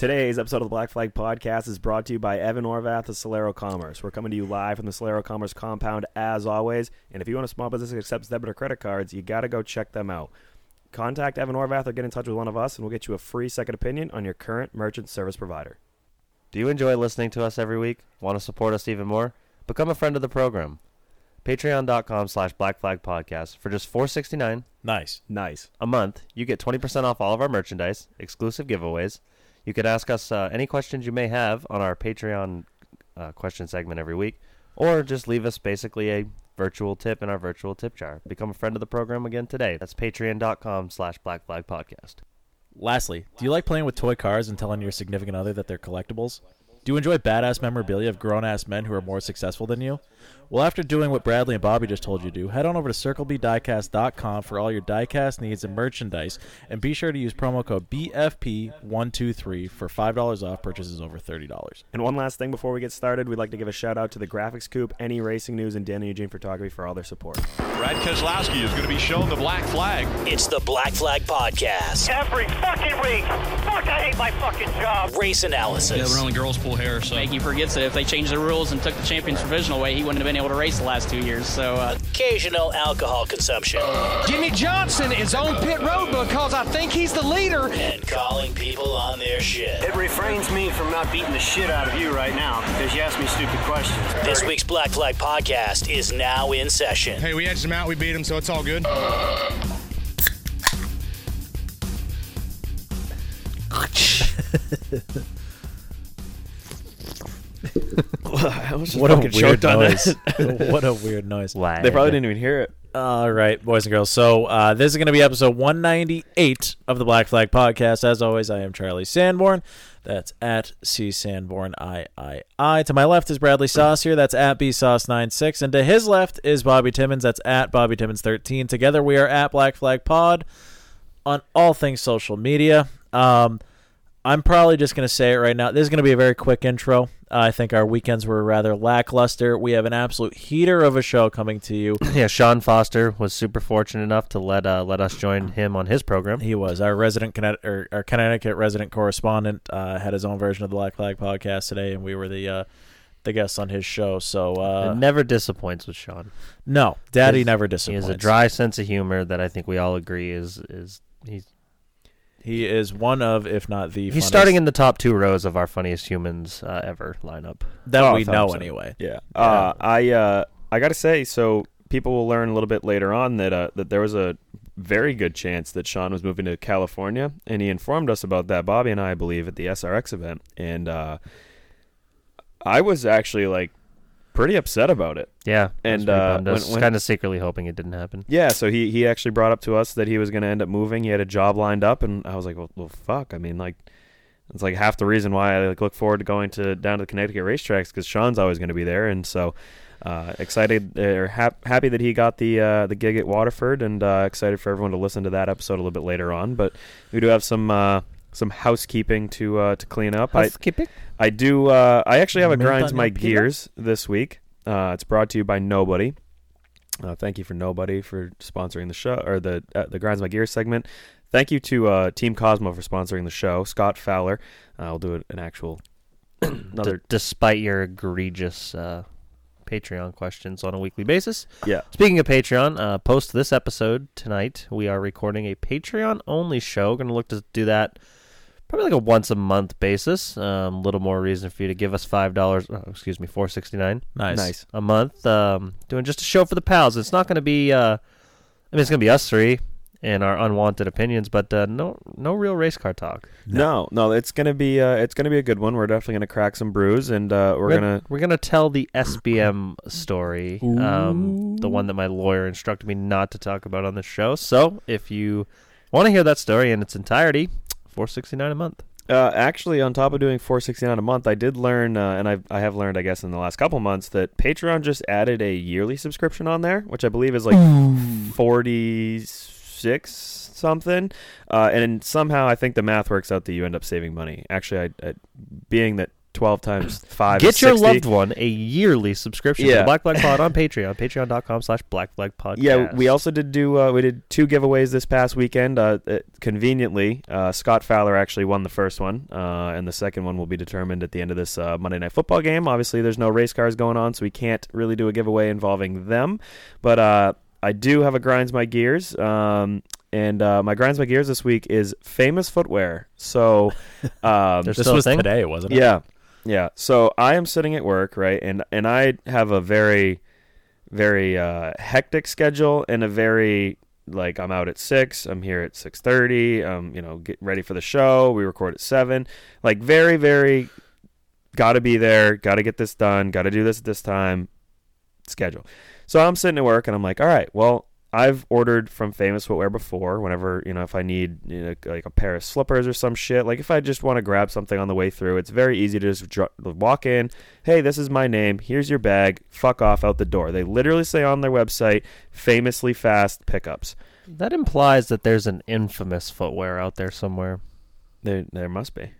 Today's episode of the Black Flag Podcast is brought to you by Evan Orvath of Solero Commerce. We're coming to you live from the Solero Commerce compound as always. And if you want a small business that accepts debit or credit cards, you got to go check them out. Contact Evan Orvath or get in touch with one of us, and we'll get you a free second opinion on your current merchant service provider. Do you enjoy listening to us every week? Want to support us even more? Become a friend of the program. Patreon.com slash Black Flag Podcast. For just four sixty nine Nice. Nice. a month, you get 20% off all of our merchandise, exclusive giveaways. You could ask us uh, any questions you may have on our Patreon uh, question segment every week, or just leave us basically a virtual tip in our virtual tip jar. Become a friend of the program again today. That's patreon.com slash Black Flag Podcast. Lastly, do you like playing with toy cars and telling your significant other that they're collectibles? Do you enjoy badass memorabilia of grown ass men who are more successful than you? Well, after doing what Bradley and Bobby just told you to do, head on over to CircleBDiecast.com for all your diecast needs and merchandise, and be sure to use promo code BFP123 for $5 off purchases over $30. And one last thing before we get started, we'd like to give a shout out to the Graphics Coop, Any Racing News, and Danny Eugene Photography for all their support. Brad Keselowski is going to be shown the black flag. It's the Black Flag Podcast. every fucking week. Fuck, I hate my fucking job. Race analysis. Yeah, we're only girls pull hair, so. He forgets that if they changed the rules and took the champions provisional away, he wouldn't have been able to race the last two years. So, uh, Occasional alcohol consumption. Jimmie Johnson is on pit road because I think he's the leader. And calling people on their shit. It refrains me from not beating the shit out of you right now because you asked me stupid questions. This week's Black Flag Podcast is now in session. Hey, we edged him out, we beat him, so it's all good. What a weird noise. what a weird noise. Wow. They probably didn't even hear it. All right, boys and girls. So uh, this is going to be episode 198 of the Black Flag Podcast. As always, I am Charlie Sanborn. That's at C Sanborn I I I. To my left is Bradley Sauce here. That's at B Sauce 96 and to his left is Bobby Timmons. That's at Bobby Timmons 13. Together we are at Black Flag Pod on all things social media. Um, I'm probably just going to say it right now. This is going to be a very quick intro. Uh, I think our weekends were rather lackluster. We have an absolute heater of a show coming to you. Yeah, Sean Foster was super fortunate enough to let uh, let us join him on his program. He was our resident Connecticut, or our Connecticut resident correspondent. Uh, had his own version of the Black Flag podcast today, and we were the uh, the guests on his show. So uh, it never disappoints with Sean. no, Daddy never He disappoints. has a dry sense of humor that I think we all agree is is he's He is one of, if not the. he's funniest starting in the top two rows of our funniest humans uh, ever lineup. that Oh, we I thought know so. anyway. Yeah. Uh, I uh, I gotta say, so people will learn a little bit later on that uh, that there was a very good chance that Sean was moving to California, and he informed us about that. Bobby and I, I believe, at the SRX event, and uh, I was actually like pretty upset about it. Yeah, And, I uh, was, when- was when- kind of secretly hoping it didn't happen. Yeah, so he he actually brought up to us that he was going to end up moving. He had a job lined up, and I was like, well, well fuck. I mean, like. It's like half the reason why I like look forward to going to down to the Connecticut racetracks because Sean's always going to be there, and so uh, excited or hap- happy that he got the uh, the gig at Waterford, and uh, excited for everyone to listen to that episode a little bit later on. But we do have some uh, some housekeeping to uh, to clean up. I Housekeeping? I do. Uh, I actually have a Mint grinds on my your gears this week. Uh, it's brought to you by Nobody. Uh, thank you for Nobody for sponsoring the show or the uh, the grinds my gears segment. Thank you to uh, Team Cosmo for sponsoring the show. Scott Fowler. Uh, I'll do an actual another. D- despite your egregious uh, Patreon questions on a weekly basis. yeah. Speaking of Patreon, uh, post this episode tonight, we are recording a Patreon only show. Going to look to do that probably like a once a month basis. A um, little more reason for you to give us five dollars. Oh, excuse me, four sixty nine Nice. Nice. a month. Um, doing just a show for the pals. It's not going to be. Uh, I mean, it's going to be us three and our unwanted opinions, but uh, no, no real race car talk. No, no, it's gonna be uh, it's gonna be a good one. We're definitely gonna crack some brews, and uh, we're gonna we're gonna tell the SBM story, um, the one that my lawyer instructed me not to talk about on the show. So if you want to hear that story in its entirety, four sixty nine a month. Uh, actually, on top of doing four sixty nine a month, I did learn, uh, and I I have learned, I guess, in the last couple months that Patreon just added a yearly subscription on there, which I believe is like forty six something, uh, and somehow I think the math works out that you end up saving money. Actually, I, I being that twelve times five. Get is your 60. loved one a yearly subscription to Yeah. the Black Flag Pod on Patreon. Patreon.com slash Black Flag Podcast. Yeah, we also did do uh, we did two giveaways this past weekend. Uh, uh, conveniently, uh, Scott Fowler actually won the first one, uh, and the second one will be determined at the end of this uh, Monday Night Football game. Obviously, there's no race cars going on, so we can't really do a giveaway involving them. But uh, I do have a grinds my gears, um, and uh, my grinds my gears this week is famous footwear. So um, There's This still a was thing? today, wasn't it? yeah, yeah. So I am sitting at work, right, and and I have a very, very uh, hectic schedule and a very like I'm out at six. I'm here at six thirty. Um, you know, get ready for the show. We record at seven. Like very, very. Got to be there. Got to get this done. Got to do this at this time. Schedule. So I'm sitting at work and I'm like, all right, well, I've ordered from Famous Footwear before. Whenever you know, if I need you know, like a pair of slippers or some shit, like if I just want to grab something on the way through, it's very easy to just dr- walk in. Hey, this is my name. Here's your bag. Fuck off out the door. They literally say on their website, famously fast pickups. That implies that there's an infamous footwear out there somewhere. There, there must be,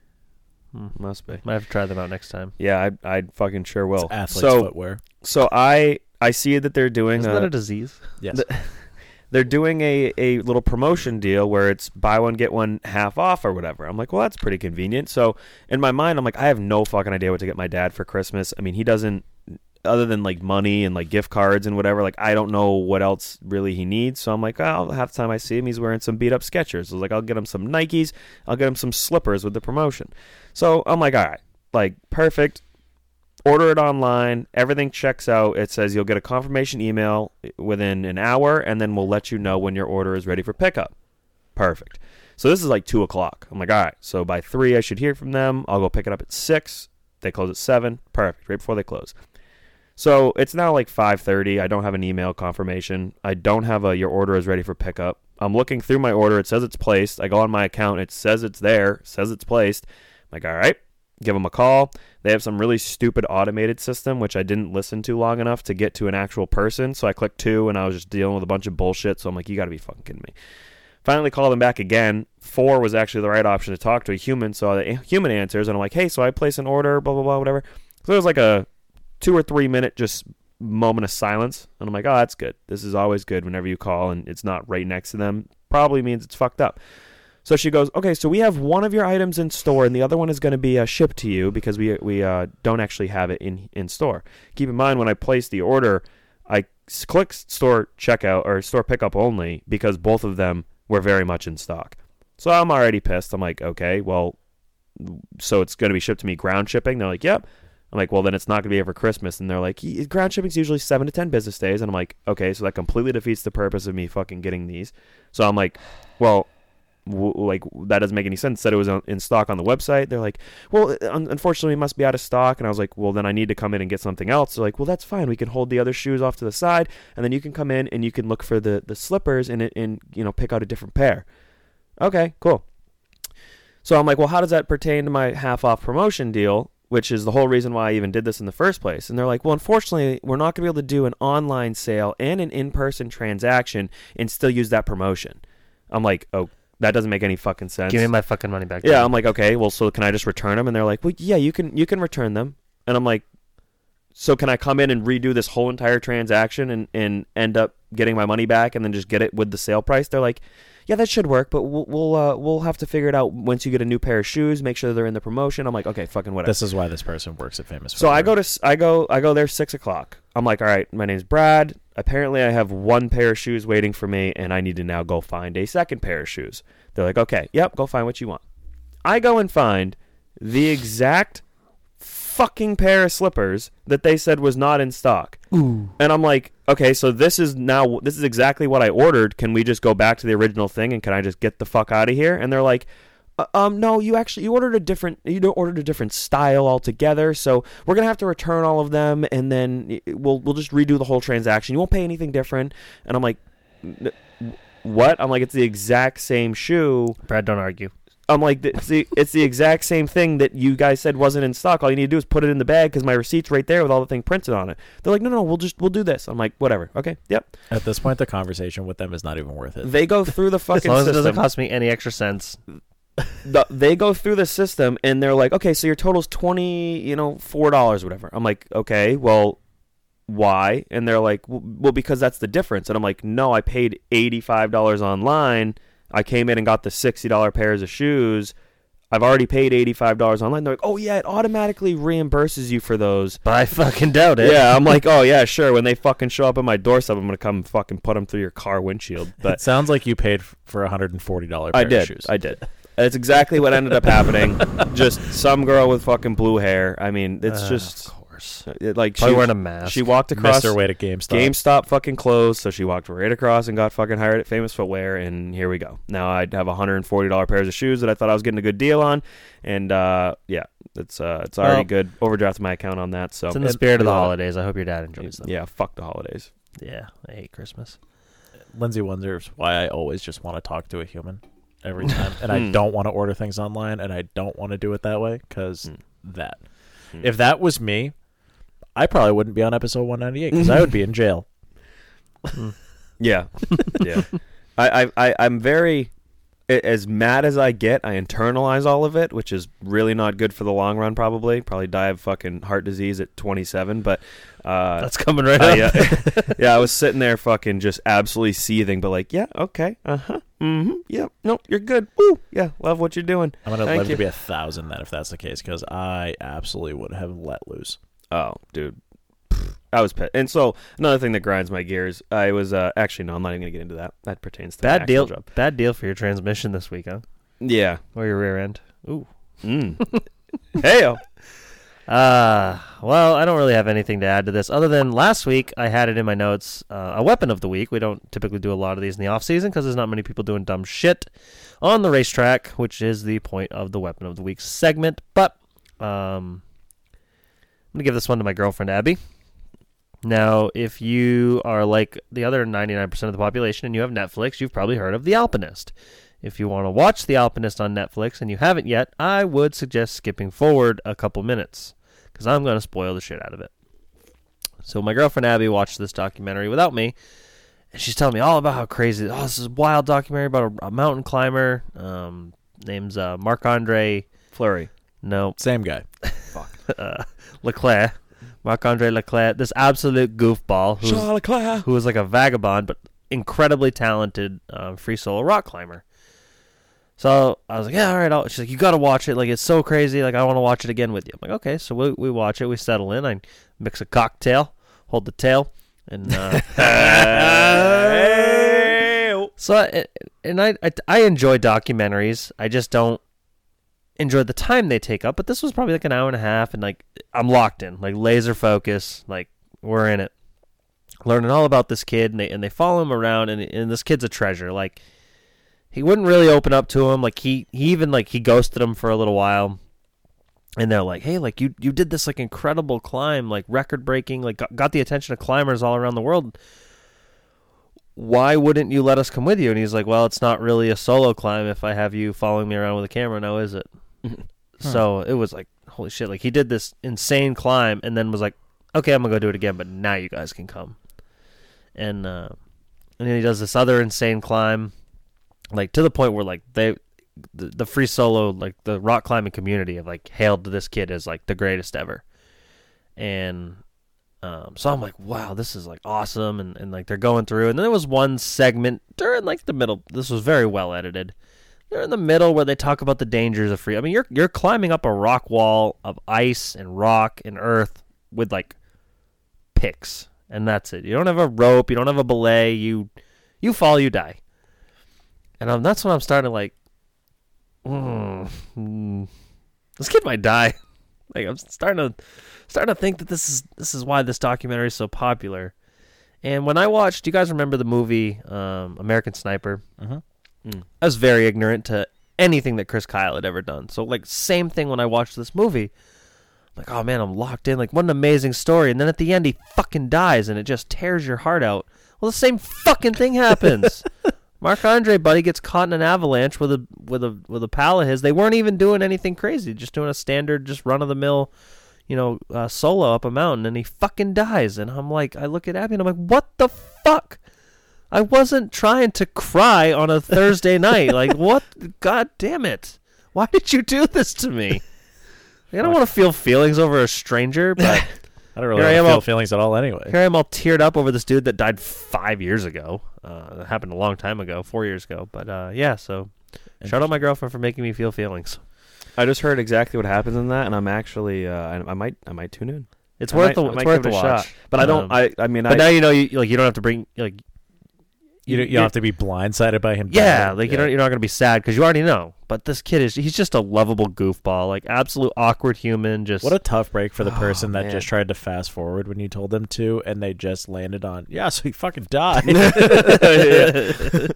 Hmm. must be. Might have to try them out next time. Yeah, I, I fucking sure will. It's athlete's so, footwear. so I, I see that they're doing. Isn't a- that a disease? Yes. The- they're doing a, a little promotion deal where it's buy one get one half off or whatever. I'm like, well, that's pretty convenient. So in my mind, I'm like, I have no fucking idea what to get my dad for Christmas. I mean, he doesn't, other than like money and like gift cards and whatever. Like, I don't know what else really he needs. So I'm like, oh, half the time I see him, he's wearing some beat up Skechers. I was like, I'll get him some Nikes. I'll get him some slippers with the promotion. So I'm like, all right, like perfect order it online everything checks out. It says you'll get a confirmation email within an hour and then we'll let you know when your order is ready for pickup. Perfect. So this is like two o'clock. I'm like all right so by three i should hear from them. I'll go pick it up at six. They close at seven. Perfect. Right before they close. So it's now like 5.30 i don't have an email confirmation. I don't have a your order is ready for pickup. I'm looking through my order. It says it's placed. I go on my account. It says it's there. Says it's placed. I'm like all right give them a call. They have some really stupid automated system which i didn't listen to long enough to get to an actual person so i clicked two and i was just dealing with a bunch of bullshit so i'm like you gotta be fucking kidding me. Finally called them back again. Four was actually the right option to talk to a human so the human answers and i'm like hey so i place an order blah blah blah whatever. So it was like a two or three minute just moment of silence and i'm like oh that's good. This is always good whenever you call and it's not right next to them. Probably means it's fucked up so she goes, okay, so we have one of your items in store, and the other one is going to be uh, shipped to you because we we uh, don't actually have it in in store. Keep in mind when I place the order, I click store checkout or store pickup only because both of them were very much in stock. So I'm already pissed. I'm like, okay, well, so it's going to be shipped to me ground shipping. They're like, yep. I'm like, well, then it's not going to be for Christmas. And they're like, "Y- ground shipping's usually seven to ten business days. And I'm like, okay, so that completely defeats the purpose of me fucking getting these. So I'm like, well, like that doesn't make any sense. Said it was in stock on the website. They're like, well, uh, unfortunately, it must be out of stock. And I was like, well, then I need to come in and get something else. They're like, well, that's fine. We can hold the other shoes off to the side, and then you can come in and you can look for the the slippers and and you know pick out a different pair. Okay, cool. So I'm like, well, how does that pertain to my half off promotion deal? Which is the whole reason why I even did this in the first place. And they're like, well, unfortunately, we're not going to be able to do an online sale and an in person transaction and still use that promotion. I'm like, oh, that doesn't make any fucking sense. Give me my fucking money back. Yeah, then. I'm like, okay, well, so can I just return them? And they're like, well, yeah, you can, you can return them. And I'm like, so can I come in and redo this whole entire transaction and, and end up getting my money back and then just get it with the sale price? They're like, yeah, that should work, but we'll we'll uh, we'll have to figure it out once you get a new pair of shoes. Make sure they're in the promotion. I'm like, okay, fucking whatever. This is why this person works at Famous. So I go to I go I go there six o'clock. I'm like, all right, my name's Brad. Apparently, I have one pair of shoes waiting for me, and I need to now go find a second pair of shoes. They're like, okay, yep, go find what you want. I go and find the exact fucking pair of slippers that they said was not in stock. And I'm like, okay, so this is now this is exactly what I ordered. Can we just go back to the original thing and can I just get the fuck out of here? And they're like, "Uh, um, no, you actually you ordered a different you ordered a different style altogether. So we're gonna have to return all of them, and then we'll we'll just redo the whole transaction. You won't pay anything different. And I'm like, what? I'm like, it's the exact same shoe. Brad, don't argue. I'm like, it's the, it's the exact same thing that you guys said wasn't in stock. All you need to do is put it in the bag because my receipt's right there with all the thing printed on it. They're like, no, no, we'll just we'll do this. I'm like, whatever. Okay, yep. At this point, the conversation with them is not even worth it. They go through the fucking. As fucking long as it doesn't cost me any extra cents. The, they go through the system and they're like, okay, so your total's twenty, you know, four dollars, whatever. I'm like, okay, well, why? And they're like, well, because that's the difference. And I'm like, no, I paid eighty five dollars online. I came in and got the sixty dollar pairs of shoes. I've already paid eighty five dollars online. They're like, oh yeah, it automatically reimburses you for those. But I fucking doubt it. Yeah, I'm like, oh yeah, sure. When they fucking show up at my doorstep, I'm gonna come fucking put them through your car windshield. It But sounds like you paid for a hundred and forty dollar pair I did. of shoes. I did. That's exactly what ended up happening. just some girl with fucking blue hair. I mean, it's Uh, just of course. it, like Probably she, wearing a mask. she walked across. Missed her way to GameStop. GameStop fucking closed, so she walked right across and got fucking hired at Famous Footwear, and here we go. Now I'd have $140 pairs of shoes that I thought I was getting a good deal on, and uh, yeah, it's uh, it's already Well- good. Overdrafted my account on that, so It's in the spirit of the holidays. I hope your dad enjoys them. yeah, fuck the holidays. Yeah, I hate Christmas. Lindsay wonders why I always just want to talk to a human every time, and I Hmm. don't want to order things online, and I don't want to do it that way because Hmm. that. Hmm. If that was me, I probably wouldn't be on episode 198 because I would be in jail. Yeah, yeah. I, I, I, I'm very a- as mad as I get. I internalize all of it, which is really not good for the long run. Probably, probably die of fucking heart disease at 27. But uh, That's coming right I, up. uh, yeah, I was sitting there fucking just absolutely seething, but like, yeah, okay, uh huh, mm-hmm, yeah, no, you're good. Woo, yeah, love what you're doing. I'm gonna Thank live you. to be a thousand then if that's the case because I absolutely would have let loose. Oh, dude. I was pissed. And so another thing that grinds my gears, I was uh, actually no, I'm not even gonna get into that. That pertains to Bad deal. job. Bad deal for your transmission this week, huh? Yeah. Or your rear end. Ooh. Mm. Heyo. Uh, well, I don't really have anything to add to this other than last week I had it in my notes. Uh, a weapon of the week. We don't typically do a lot of these in the off season because there's not many people doing dumb shit on the racetrack, which is the point of the weapon of the week segment. But um, I'm gonna give this one to my girlfriend Abby. Now, if you are like the other 99% of the population and you have Netflix, you've probably heard of The Alpinist. If you want to watch The Alpinist on Netflix and you haven't yet, I would suggest skipping forward a couple minutes because I'm going to spoil the shit out of it. So, my girlfriend Abby watched this documentary without me, and she's telling me all about how crazy. Oh, this is a wild documentary about a, a mountain climber. Um, name's uh, Marc Andre. Flurry. No, Same guy. uh, Leclerc. Marc Andre Leclerc. This absolute goofball who's Leclerc. who was like a vagabond but incredibly talented um, free solo rock climber. So I was like, yeah, all right. I'll, she's like, you got to watch it. Like, it's so crazy. Like, I want to watch it again with you. I'm like, okay. So we, we watch it. We settle in. I mix a cocktail, hold the tail, and uh, so and I, I I enjoy documentaries. I just don't enjoy the time they take up. But this was probably like an hour and a half, and like I'm locked in, like laser focus. Like we're in it, learning all about this kid, and they and they follow him around, and and this kid's a treasure. Like he wouldn't really open up to him. Like he he even like he ghosted him for a little while. And they're like, "Hey, like you you did this like incredible climb, like record breaking, like got, got the attention of climbers all around the world. Why wouldn't you let us come with you?" And he's like, "Well, it's not really a solo climb if I have you following me around with a camera, now is it?" So it was like, holy shit! Like he did this insane climb, and then was like, "Okay, I'm gonna go do it again, but now you guys can come." And uh, and then he does this other insane climb, like to the point where like they the, the free solo like the rock climbing community have like hailed this kid as like the greatest ever and um, so i'm like wow this is like awesome and, and like they're going through and then there was one segment during like the middle this was very well edited they're in the middle where they talk about the dangers of free i mean you're you're climbing up a rock wall of ice and rock and earth with like picks and that's it you don't have a rope you don't have a belay you you fall you die and um, that's when i'm starting to like mm, mm, this kid might die. like I'm starting to starting to think that this is this is why this documentary is so popular. And when I watched, do you guys remember the movie um, American Sniper? Mhm. Mm. I was very ignorant to anything that Chris Kyle had ever done. So like same thing when I watched this movie. Like, oh man, I'm locked in. Like, what an amazing story. And then at the end, he fucking dies, and it just tears your heart out. Well, the same fucking thing happens. Marc Andre, buddy, gets caught in an avalanche with a with a with a pal of his. They weren't even doing anything crazy, just doing a standard, just run of the mill, you know, uh, solo up a mountain, and he fucking dies. And I'm like, I look at Abby, and I'm like, what the fuck? I wasn't trying to cry on a Thursday night. Like, what? God damn it! Why did you do this to me? I don't want to feel feelings over a stranger, but I don't really I feel all- feelings at all anyway. here I am all teared up over this dude that died five years ago. Uh, that happened a long time ago, four years ago. But uh, yeah, so shout out my girlfriend for making me feel feelings. I just heard exactly what happens in that, and I'm actually uh, I, I might I might tune in. It's I worth might- the it's worth the it a watch. shot. But I don't. Um, I I mean, But I, now you know you like you don't have to bring like You, don't- you don't have to be blindsided by him. Yeah, dying. like you don't, you're not going to be sad because you already know. But this kid is he's just a lovable goofball, like absolute awkward human. Just What a tough break for the Oh, person that man. just tried to fast forward when you told them to, and they just landed on. Yeah, so he fucking died.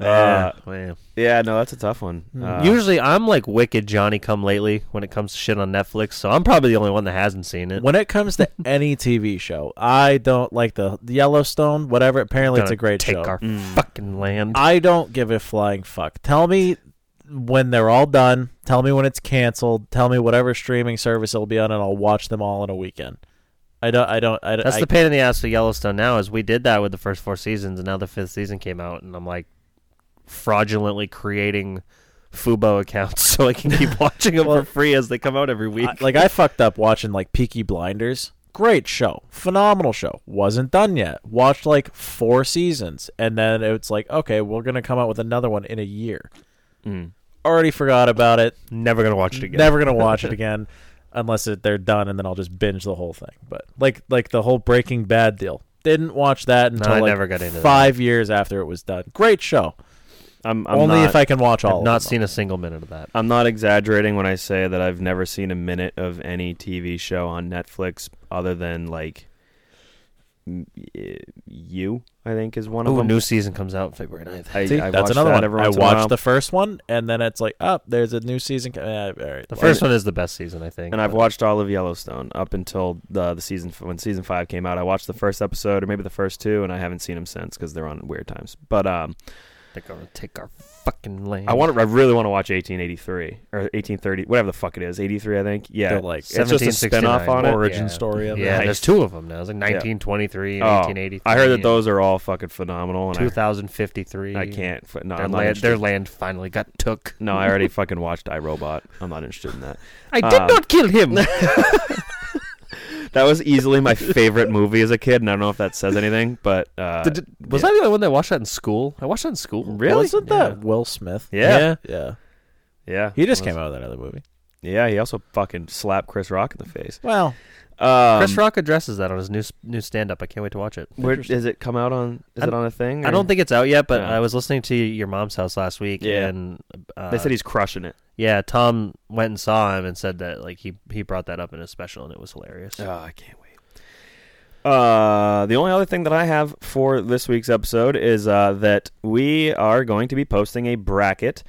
uh, man. yeah, no, that's a tough one. Hmm. Uh, Usually I'm like wicked Johnny come lately when it comes to shit on Netflix, so I'm probably the only one that hasn't seen it. when it comes to any TV show, I don't like the, the Yellowstone. Whatever. Apparently, it's Gonna a great take show. our Mm. fucking land. I don't give a flying fuck. Tell me when they're all done. Tell me when it's canceled. Tell me whatever streaming service it'll be on, and I'll watch them all in a weekend. I don't. I don't. I, don't. That's I, the pain in the ass of Yellowstone now is we did that with the first four seasons, and now the fifth season came out, and I'm like fraudulently creating Fubo accounts so I can keep watching them for free as they come out every week. I- like I fucked up watching like Peaky Blinders. Great show, phenomenal show. Wasn't done yet. Watched like four seasons, and then it's like, okay, we're gonna come out with another one in a year. mm. Already forgot about it. Never gonna watch it again. Never gonna watch it again, unless it, they're done, and then I'll just binge the whole thing. But like like the whole Breaking Bad deal, didn't watch that until I like never got into that. five years after it was done. Great show. I'm, I'm Only not, if I can watch all. I've not of them. seen a single minute of that. I'm not exaggerating when I say that I've never seen a minute of any TV show on Netflix other than like you. I think is one of Ooh, them. new season comes out February 9th. I, See, I that's another that one. every I once in a while. watched the first one, and then it's like, oh, there's a new season. co- Uh, all right, The well, first one is the best season, I think. and I've watched all of Yellowstone up until the the season when season five came out. I watched the first episode or maybe the first two, and I haven't seen them since because they're on weird times. But um, They're gonna take our fucking land. I want to, I really want to watch 1883 or 1830, whatever the fuck it is, 83, I think. Yeah, They're like it's just a 1769 spinoff on it. origin Yeah. story of it. Yeah, it. there's two of them now. It's like 1923 and Oh, 1883. I heard that and those are all fucking phenomenal, and 2053. I, I can't. f- No, Their I'm not land, their land finally got took. No, I already fucking watched iRobot. I'm not interested in that. I did Um, not kill him. That was easily my favorite movie as a kid, and I don't know if that says anything, but uh, Did- was I the only one that watched that in school? I watched that in school. Really? Wasn't that Yeah. Will Smith? Yeah. yeah. yeah, He just was- came out with that other movie. Yeah, he also fucking slapped Chris Rock in the face. Well, Um, Chris Rock addresses that on his new s- new stand up. I can't wait to watch it. Where does it come out on? Is I- it on a thing? I or- don't think it's out yet, but No. I was listening to your mom's house last week, Yeah. and uh, they said he's crushing it. Yeah. Tom went and saw him and said that like he he brought that up in his special, and it was hilarious. Oh, I can't wait. Uh, the only other thing that I have for this week's episode is uh, that we are going to be posting a bracket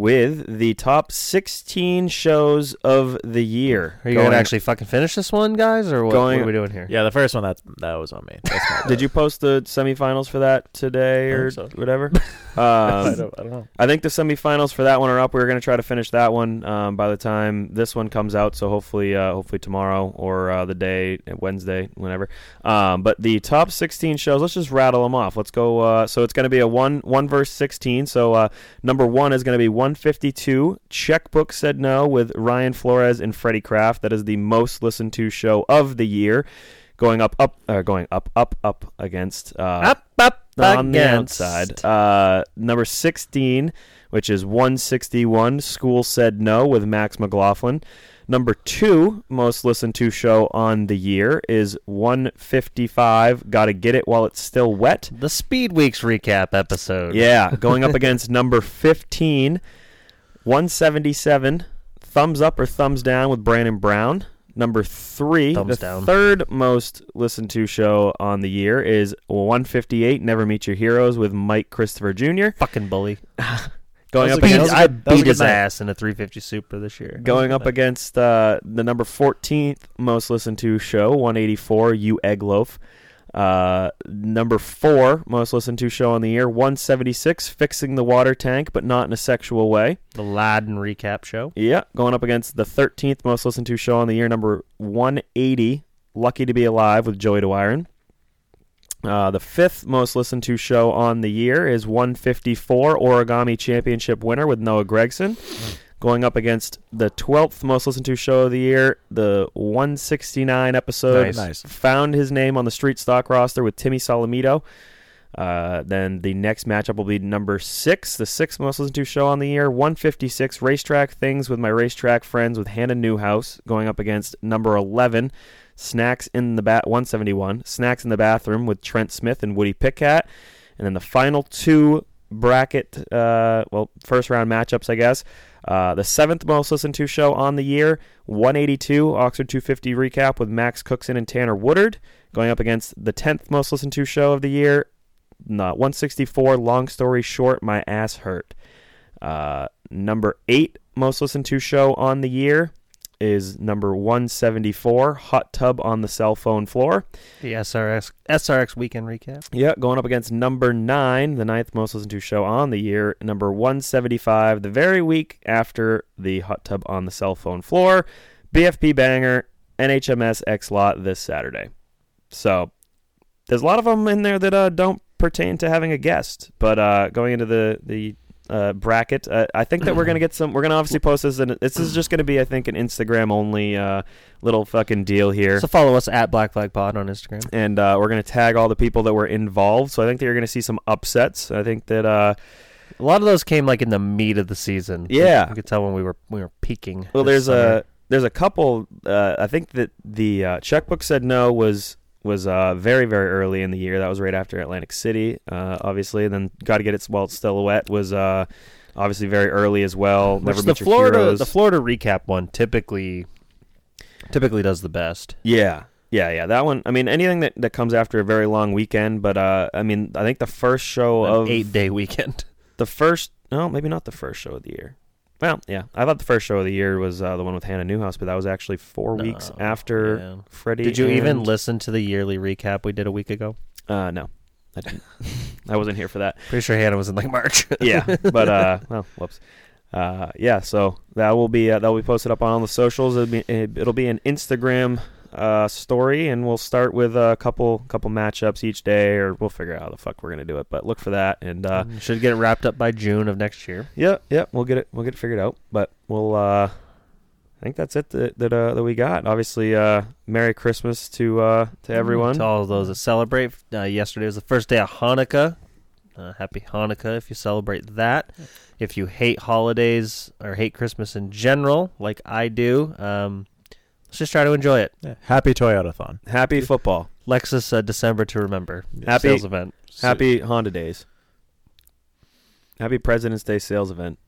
with the top 16 shows of the year. Are you Going- gonna actually fucking finish this one, guys, or what, Going- what are we doing here? yeah, the first one that that was on me. That's Did you post the semifinals for that today or so. whatever? I, Um, don't, I don't know. I think the semifinals for that one are up. We are going to try to finish that one um, by the time this one comes out. So hopefully, uh, hopefully tomorrow or uh, the day Wednesday, whenever. Um, but the top 16 shows, let's just rattle them off. Let's go. Uh, so it's going to be a one one verse 16. So uh, number one is going to be 152. Checkbook said no with Ryan Flores and Freddie Kraft. That is the most listened to show of the year. Going up, up, uh, going up, up, up against uh, Up, up, on the outside. Uh, number 16, which is 161, School Said No with Max McLaughlin. Number two most listened to show on the year is 155, Gotta Get It While It's Still Wet. The Speed Weeks recap episode. Yeah, going up against number 15, 177, Thumbs Up or Thumbs Down with Brandon Brown. Number three, Thumbs the down. third most listened to show on the year is 158, Never Meet Your Heroes with Mike Christopher Jr. fucking bully. Going That was up a good- against that was a I good- that was a beat good his night. ass in a 350 Super this year. going up against uh, the number 14th most listened to show 184 you egg loaf uh, number four most listened to show on the year 176 fixing the water tank but not in a sexual way the Laden recap show. yeah going up against the 13th most listened to show on the year number 180 lucky to be alive with joey dwyron uh, the fifth most listened to show on the year is 154 Origami Championship winner with Noah Gregson. Going up against the 12th most listened to show of the year, the 169 episode. Nice. Nice. Found his name on the street stock roster with Timmy Solomito. Uh, then the next matchup will be number six, the sixth most listened to show on the year, 156 racetrack things with my racetrack friends with Hannah Newhouse going up against number 11, snacks in the bat 171, snacks in the bathroom with Trent Smith and Woody Pitkat, and then the final two bracket, uh, well, first round matchups, I guess. Uh, the seventh most listened to show on the year, 182 Oxford 250 recap with Max Cookson and Tanner Woodard going up against the 10th most listened to show of the year, no, 164 long story short my ass hurt. Uh, number eight most listened to show on the year is number 174 hot tub on the cell phone floor The SRX SRX weekend recap. yeah going up against number nine the ninth most listened to show on the year number 175 the very week after the hot tub on the cell phone floor bfp banger nhms x lot this saturday so there's a lot of them in there that uh, don't pertain to having a guest. But uh, going into the the uh, bracket, uh, I think that we're gonna get some. We're gonna obviously post this, and this is just gonna be, I think, an Instagram only uh, little fucking deal here. So follow us at Black Flag Pod on Instagram. and uh, we're gonna tag all the people that were involved. So I think that you're gonna see some upsets. I think that uh, A lot of those came like in the meat of the season. Yeah. you could tell when we were we were peaking. Well, there's summer. a there's a couple. Uh, I think that the uh, checkbook said no was was uh, very very early in the year. That was right after Atlantic City, uh, obviously. And then got to get it while it's still wet was uh, obviously very early as well. Which Never the Florida Heroes. the Florida recap one typically typically does the best. Yeah. Yeah, yeah, that one. I mean, anything that, that comes after a very long weekend, but uh, I mean, I think the first show An of eight day weekend. the first, no, maybe not the first show of the year. Well, yeah, I thought the first show of the year was uh, the one with Hannah Newhouse, but that was actually four weeks after yeah. Freddie. Did you even listen to the yearly recap we did a week ago? Uh, no, I didn't. I wasn't here for that. Pretty sure Hannah was in like March. Yeah, but uh, well, whoops. Uh, yeah, so that will be uh, that will be posted up on all the socials. It'll be it'll be an Instagram uh story, and we'll start with a couple couple matchups each day, or we'll figure out how the fuck we're gonna do it. But look for that, and uh, Should get it wrapped up by June of next year. yeah, yeah, we'll get it we'll get it figured out. But we'll uh, I think that's it that that, uh, that we got. Obviously, uh, Merry Christmas to uh to everyone. To all those that celebrate. Uh, yesterday was the first day of Hanukkah. Uh, happy Hanukkah if you celebrate that. If you hate holidays or hate Christmas in general, like I do, um, let's just try to enjoy it. Yeah. Happy Toyotathon. Happy football. Lexus uh, December to remember. Happy- sales event. Happy Honda Days. Happy President's Day sales event.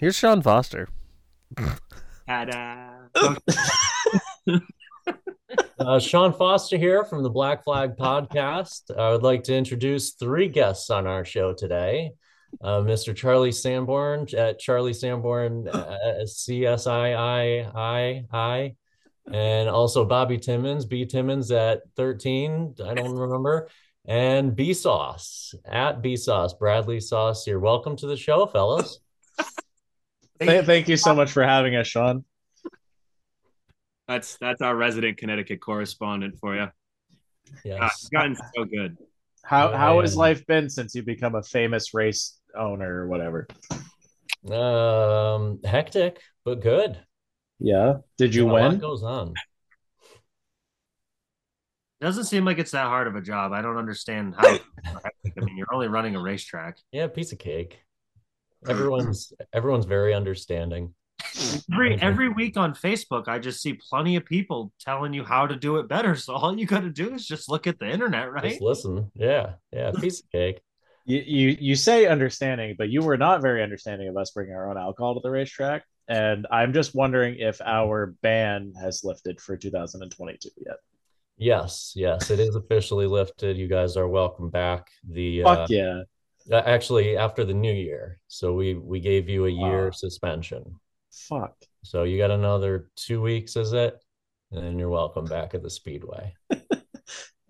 Here's Sean Foster. Uh, Sean Foster here from the Black Flag Podcast. I would like to introduce three guests on our show today. Uh, Mr. Charlie Sanborn at Charlie Sanborn uh, CSII, and also Bobby Timmons, B Timmons at 13. I don't remember. And B Sauce at B Sauce, Bradley Sauce. You're welcome to the show, fellas. Thank, thank you so much for having us, Sean. That's that's our resident Connecticut correspondent for you. Yes. It's gotten so good. How how has life been since you become a famous race owner or whatever? Um, hectic, but good. Yeah. Did you A lot win? goes on. Doesn't seem like it's that hard of a job. I don't understand how. I mean, you're only running a racetrack. Yeah, piece of cake. Everyone's everyone's very understanding. Every every week on Facebook, I just see plenty of people telling you how to do it better. So all you got to do is just look at the internet, right? Just listen. Yeah, yeah, piece of cake. You, you you say understanding, but you were not very understanding of us bringing our own alcohol to the racetrack. And I'm just wondering if our ban has lifted for 2022 yet. Yes, yes, it is officially lifted. You guys are welcome back. The uh, Fuck yeah. uh, actually after the new year. So we we gave you a year Wow. suspension. Fuck. So you got another two weeks, is it? And then you're welcome back at the speedway.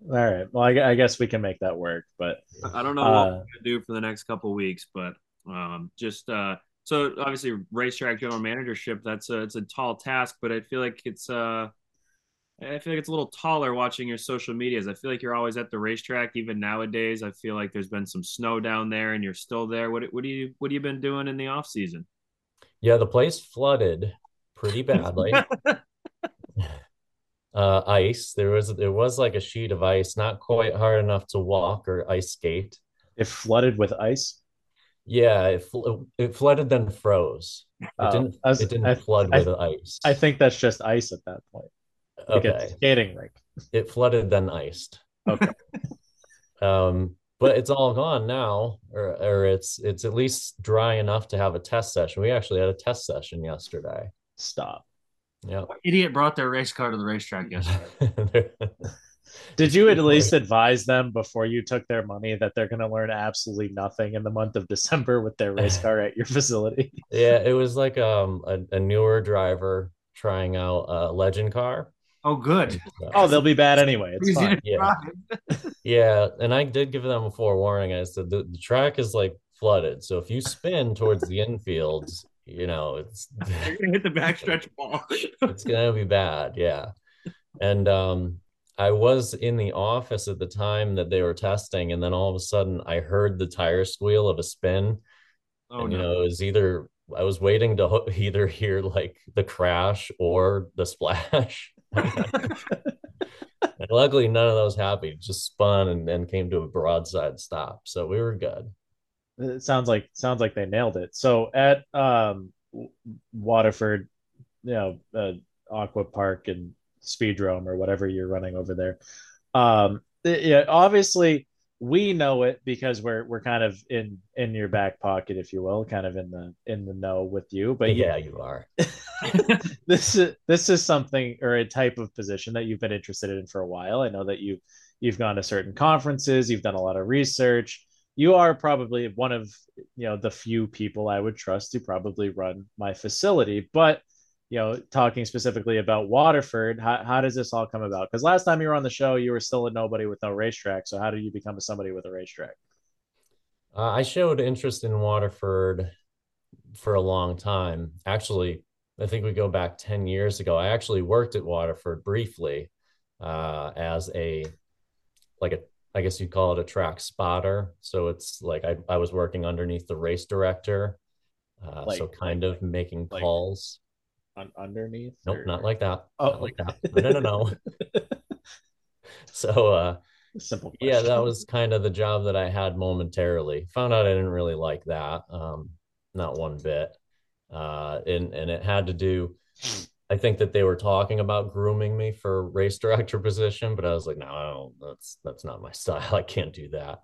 All right. Well, I, I guess we can make that work. But I don't know what Uh, we're gonna do for the next couple weeks, but um, just uh, so obviously racetrack general managership. That's a it's a tall task, but I feel like it's uh, I feel like it's a little taller watching your social medias. I feel like you're always at the racetrack, even nowadays. I feel like there's been some snow down there, and you're still there. What what do you what have you been doing in the off season? Yeah, the place flooded pretty badly. uh, ice. There was there was like a sheet of ice, not quite hard enough to walk or ice skate. It flooded with ice. Yeah, it fl- it flooded then froze. It Oh, didn't. Was- it didn't I- flood I- with ice. I think that's just ice at that point. Like okay, skating rink. it flooded then iced. Okay. Um, but it's all gone now, or or it's it's at least dry enough to have a test session. We actually had a test session yesterday. Stop. Yeah. Idiot brought their race car to the racetrack yesterday. Did you at least advise them before you took their money that they're going to learn absolutely nothing in the month of December with their race car at your facility? Yeah, it was like um a, a newer driver trying out a legend car. Oh, good. Oh, they'll be bad anyway. It's Easy fine. to Yeah. drive. Yeah, and I did give them a forewarning. I said the, the track is like flooded, so if you spin towards the infield, you know it's You're gonna hit the backstretch ball. it's gonna be bad. Yeah, and um, I was in the office at the time that they were testing, and then all of a sudden I heard the tire squeal of a spin, oh and you no. know it was either I was waiting to ho- either hear like the crash or the splash. And luckily, none of those happened. Just spun and then came to a broadside stop, so we were good. It sounds like sounds like they nailed it. So at um, Waterford, you know, uh, Aqua Park and Speedrome or whatever you're running over there. Um, yeah, obviously we know it because we're we're kind of in in your back pocket, if you will, kind of in the in the know with you. But yeah, you are. this is this is something or a type of position that you've been interested in for a while. I know that you you've gone to certain conferences, you've done a lot of research. You are probably one of you know the few people I would trust to probably run my facility. But you know, talking specifically about Waterford, how, how does this all come about? Because last time you were on the show, you were still a nobody with no racetrack. So how did you become somebody with a racetrack? Uh, I showed interest in Waterford for a long time. Actually, I think we go back 10 years ago. I actually worked at Waterford briefly uh, as a, like a, I guess you'd call it a track spotter. So it's like I, I was working underneath the race director. Uh, Like- so kind of making like- calls. Un- underneath? Nope, or- not like that. Oh. Not like that. No, no, no. no. so, uh, Simple. yeah, that was kind of the job that I had momentarily. Found out I didn't really like that, um, not one bit. Uh, and and it had to do. I think that they were talking about grooming me for a race director position, but I was like, no, I don't, that's that's not my style. I can't do that.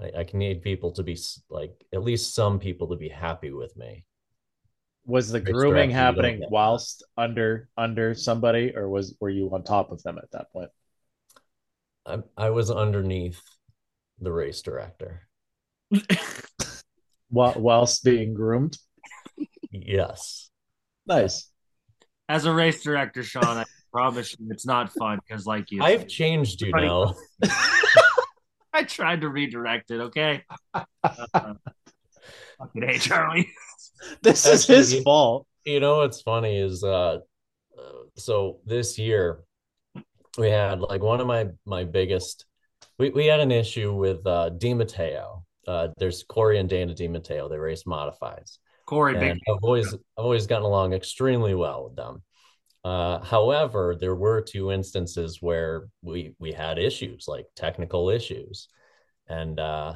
I, I can need people to be like at least some people to be happy with me. was the Race grooming director, you don't happening that. whilst under under somebody or was were you on top of them at that point I I was underneath the race director. While, whilst being groomed Yes. nice As a race director, Sean, I promise you it's not fun because, like you, I've changed, you Funny. know. I tried to redirect it. Okay. Uh, fucking hey, Charlie. this is his fault You know what's funny is uh uh, so this year we had like one of my my biggest we, we had an issue with uh Di Matteo. Uh there's Corey and Dana Di Matteo, they race modifieds. Corey, big. And I've always I've always gotten along extremely well with them. Uh, however, there were two instances where we we had issues, like technical issues, and uh,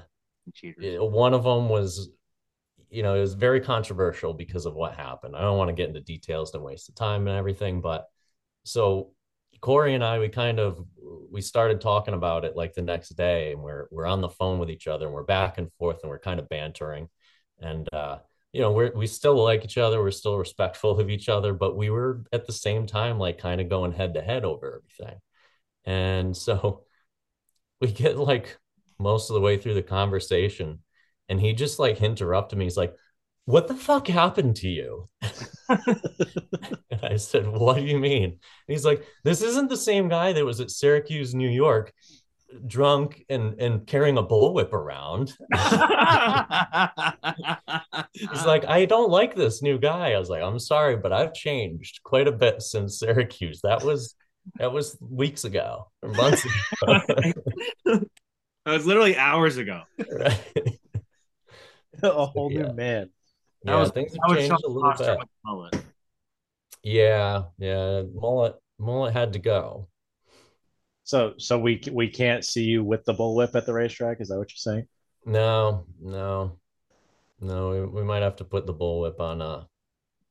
it- one of them was, you know, it was very controversial because of what happened. I don't want to get into details and waste the time and everything, but so Corey and I, we kind of we started talking about it like the next day, and we're we're on the phone with each other, and we're back and forth, and we're kind of bantering, and uh, you know, we're we still like each other, we're still respectful of each other, but we were at the same time like kind of going head to head over everything, and so we get like most of the way through the conversation, and he just like interrupted me. He's like, "What the fuck happened to you?" And I said, What do you mean? And he's like, This isn't the same guy that was at Syracuse, New York, drunk and, and carrying a bullwhip around. he's like, I don't like this new guy. I was like, I'm sorry, but I've changed quite a bit since Syracuse. That was That was weeks ago or months ago. That was literally hours ago. right. a whole Yeah. new man. That Yeah, was things have changed a little bit. mullet. Yeah, yeah. Mullet, mullet had to go. So so we we can't see you with the bullwhip at the racetrack. Is that what you're saying? No, no, no. We, we might have to put the bullwhip on a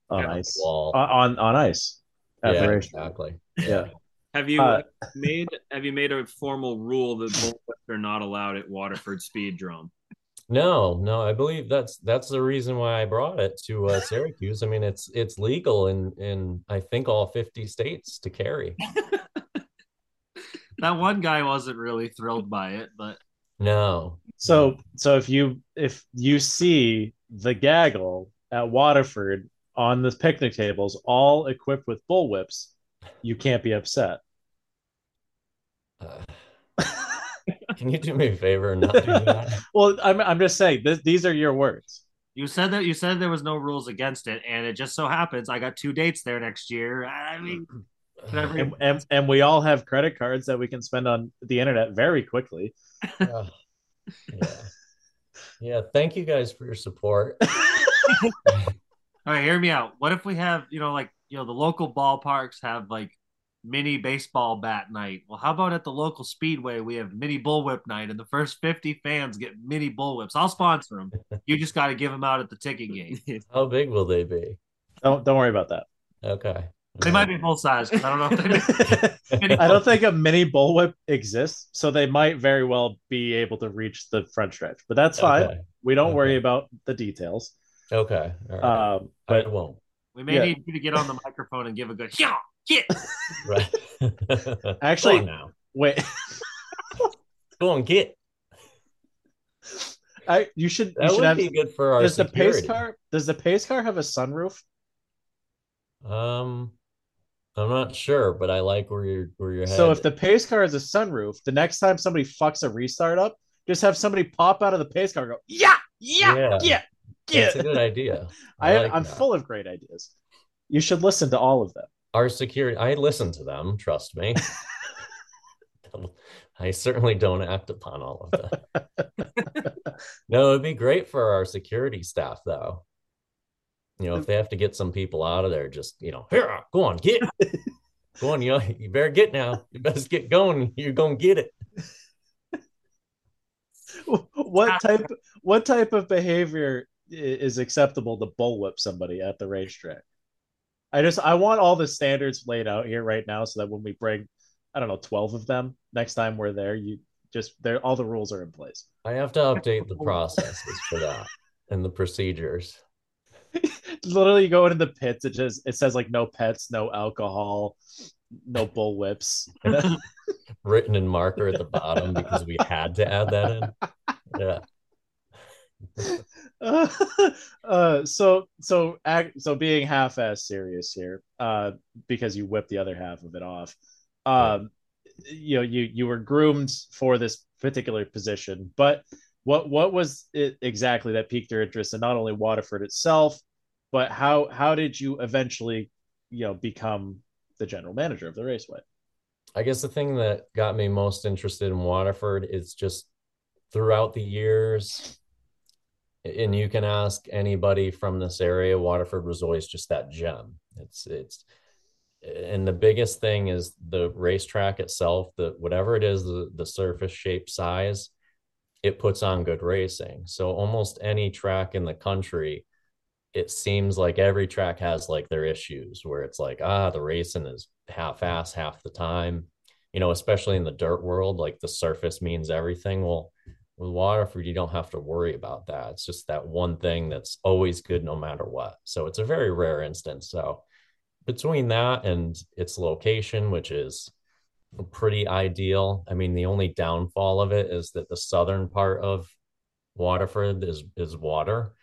On on ice. wall. On on, on ice at yeah, the racetrack. exactly. Yeah. Have you Uh, made Have you made a formal rule that bullwhips are not allowed at Waterford Speedrome? No, no. I believe that's that's the reason why I brought it to uh, Syracuse. I mean, it's it's legal in in I think all fifty states to carry. That one guy wasn't really thrilled by it, but No, So so if you if you see the gaggle at Waterford on the picnic tables, all equipped with bullwhips, you can't be upset. Uh, can you do me a favor and not do that? Well, I'm I'm just saying this, these are your words. you said that you said there was no rules against it, and it just so happens I got two dates there next year. I mean, whatever. And, and and we all have credit cards that we can spend on the internet very quickly. Uh, yeah, yeah. Thank you guys for your support. All right, hear me out. What if we have, you know, like, you know, the local ballparks have like mini baseball bat night? Well, how about at the local speedway we have mini bullwhip night and the first 50 fans get mini bullwhips? I'll sponsor them. You just got to give them out at the ticket gate. How big will they be? Don't don't worry about that. Okay. They might be full size. I don't know if they mini I don't think a mini bullwhip exists, so they might very well be able to reach the front stretch. But that's fine. Okay. We don't worry about the details. Okay. All right. Um, I but won't. We may Yeah. need you to get on the microphone and give a good yeah, get. Right. Actually- Go now. wait, Go on, get. I you should you That should would have. be good for our Does the pace car does the pace car have a sunroof? Um, I'm not sure, but I like where you're where you're So if the pace car has a sunroof, the next time somebody fucks a restart up, just have somebody pop out of the pace car and go, yeah, yeah, Yeah. yeah, That's a good idea. I, like I'm that. full of great ideas. You should listen to all of them. Our security, I listen to them, trust me. I certainly don't act upon all of them. no, it'd be great for our security staff, though. You know, if they have to get some people out of there, just, you know, here, go on, get. Go on, you know, you better get now. You best get going. You're going to get it. what type what type of behavior is acceptable to bullwhip somebody at the racetrack? I just I want all the standards laid out here right now so that when we bring I don't know 12 of them next time we're there you just there all the rules are in place. I have to update the processes for that and the procedures. Literally you go into the pits it just it says like no pets, no alcohol, no bull whips. Written in marker at the bottom because we had to add that in. Yeah. uh, uh, so so act, so being half-ass serious here uh because you whipped the other half of it off um you know you you were groomed for this particular position but what what was it exactly that piqued your interest in not only waterford itself but how how did you eventually you know become the general manager of the raceway I guess the thing that got me most interested in Waterford is just throughout the years, and you can ask anybody from this area, Waterford was always just that gem. It's it's and the biggest thing is the racetrack itself, the whatever it is, the the surface shape size, it puts on good racing. So almost any track in the country, it seems like every track has like their issues where it's like, ah, the racing is half ass half the time, you know, especially in the dirt world, like the surface means everything. Well, with Waterford, you don't have to worry about that. It's just that one thing that's always good no matter what. So it's a very rare instance. So between that and its location, which is pretty ideal, I mean, the only downfall of it is that the southern part of Waterford is is water.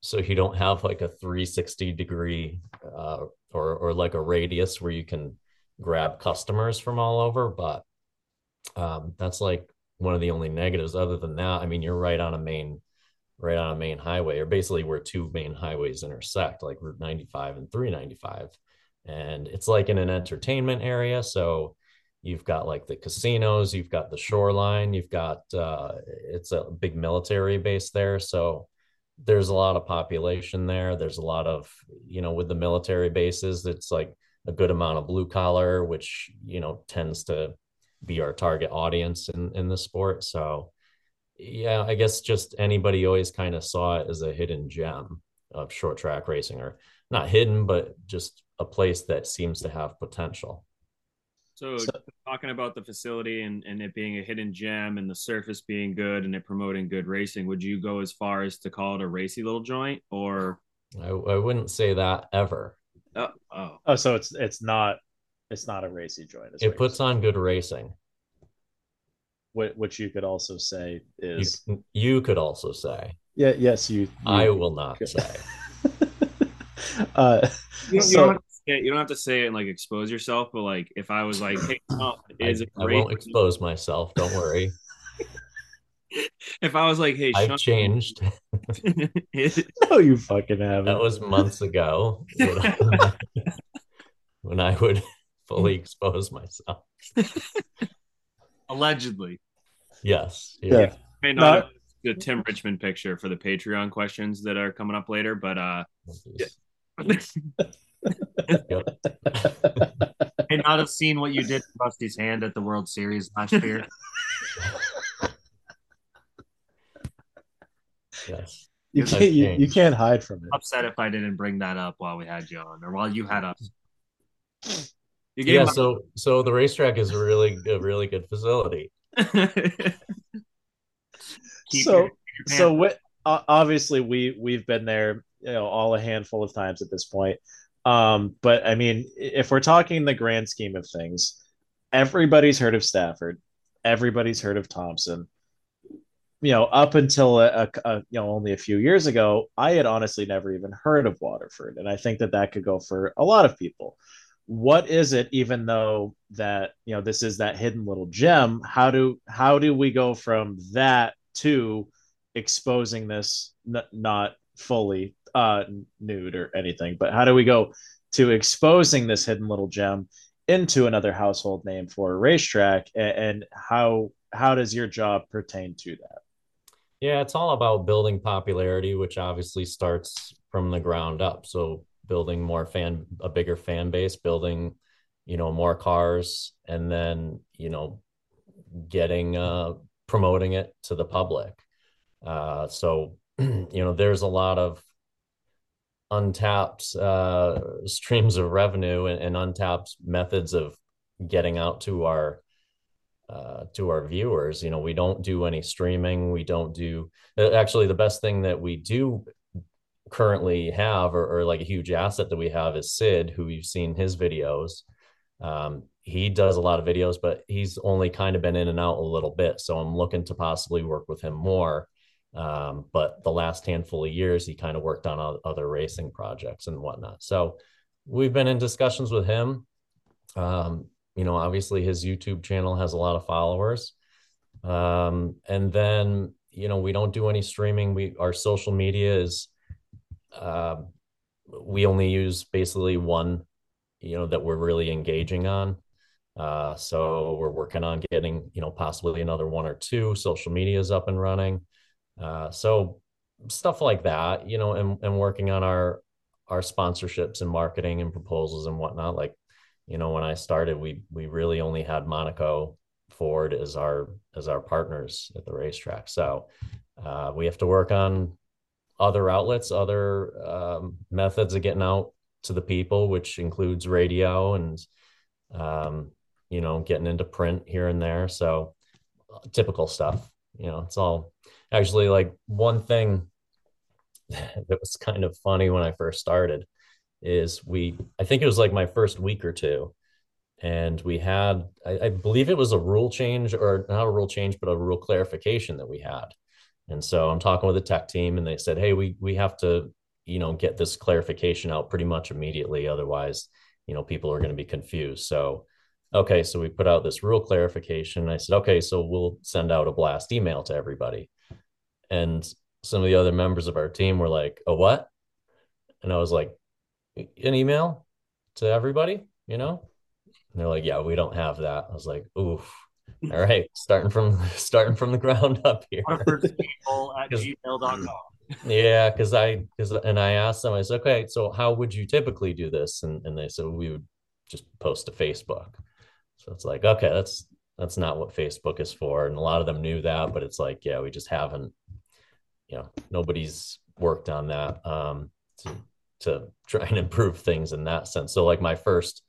So you don't have like a 360 degree uh, or or like a radius where you can grab customers from all over. But um, that's like one of the only negatives. Other than that i mean you're right on a main right on a main highway or basically where two main highways intersect like route 95 and 395 and it's like in an entertainment area. So you've got like the casinos, you've got the shoreline, you've got uh, it's a big military base there, so there's a lot of population there. There's a lot of you know with the military bases, it's like a good amount of blue collar, which you know tends to be our target audience in in the sport. So yeah, I guess just anybody always kind of saw it as a hidden gem of short track racing, or not hidden, but just a place that seems to have potential. So, so, talking about the facility and, and it being a hidden gem and the surface being good and it promoting good racing, would you go as far as to call it a racy little joint or? I, I wouldn't say that ever. Oh, oh, oh, so it's it's not it's not a racy joint. It puts on good racing. What which you could also say is you, you could also say. Yeah. Yes. You. you I will not could. say. uh, you, so, don't you, don't have to say it and like expose yourself, but like if I was like, "Hey, Tom, is I, I won't expose myself. Don't worry." if I was like, "Hey, I've Sean, changed," no, you fucking haven't. That was months ago when I would fully expose myself. Allegedly. Yes. Yeah. yeah. not the Tim Richmond picture for the Patreon questions that are coming up later, but uh. May not have seen what you did to Rusty's hand at the World Series last year. yes. You can't, you, you, can't hide from it. Upset if I didn't bring that up while we had you on, or while you had us. You yeah, my- so so the racetrack is a really a really good facility. so your, your so what? Uh, obviously, we we've been there, you know, all a handful of times at this point. Um, but I mean, if we're talking the grand scheme of things, everybody's heard of Stafford, everybody's heard of Thompson. You know, up until a, a, a, you know only a few years ago, I had honestly never even heard of Waterford, and I think that that could go for a lot of people. What is it? Even though that you know this is that hidden little gem, how do how do we go from that to exposing this n- not fully uh, nude or anything, but how do we go to exposing this hidden little gem into another household name for a racetrack, and, and how how does your job pertain to that? Yeah, it's all about building popularity, which obviously starts from the ground up. So building more fan, a bigger fan base, building, you know, more cars, and then you know, getting uh, promoting it to the public. Uh, so you know, there's a lot of untapped uh, streams of revenue and, and, untapped methods of getting out to our uh, to our viewers. You know, we don't do any streaming. We don't do actually the best thing that we do currently have or, or like a huge asset that we have is Sid, who you've seen his videos. Um, he does a lot of videos, but he's only kind of been in and out a little bit. So I'm looking to possibly work with him more um, but the last handful of years, he kind of worked on other racing projects and whatnot. So we've been in discussions with him. Um, you know, obviously his YouTube channel has a lot of followers. Um, and then, you know, we don't do any streaming. We our social media is uh, we only use basically one, you know, that we're really engaging on. Uh, so we're working on getting, you know, possibly another one or two. Social media is up and running. Uh, so stuff like that, you know, and, and working on our our sponsorships and marketing and proposals and whatnot. Like, you know, when I started, we we really only had Monaco Ford as our as our partners at the racetrack. So uh, we have to work on other outlets, other um, methods of getting out to the people, which includes radio and um, you know getting into print here and there. So typical stuff. You know, it's all actually like one thing that was kind of funny when I first started is we I think it was like my first week or two and we had I, I, believe it was a rule change or not a rule change but a rule clarification that we had. And so i'm talking with the tech team and they said hey we we have to you know get this clarification out pretty much immediately otherwise you know people are going to be confused. So okay so we put out this rule clarification. I said okay so we'll send out a blast email to everybody and some of the other members of our team were like, "A what?" And I was like, "An email to everybody," you know. And they're like, yeah, we don't have that. I was like, oof. All right, starting from starting from the ground up here. People at gmail.com. yeah, because I because and I asked them, I said, okay, so how would you typically do this? And and they said we would just post to Facebook. So it's like, okay, that's that's not what Facebook is for. And a lot of them knew that, but it's like, yeah, we just haven't, you know, nobody's worked on that um to to try and improve things in that sense. So like my first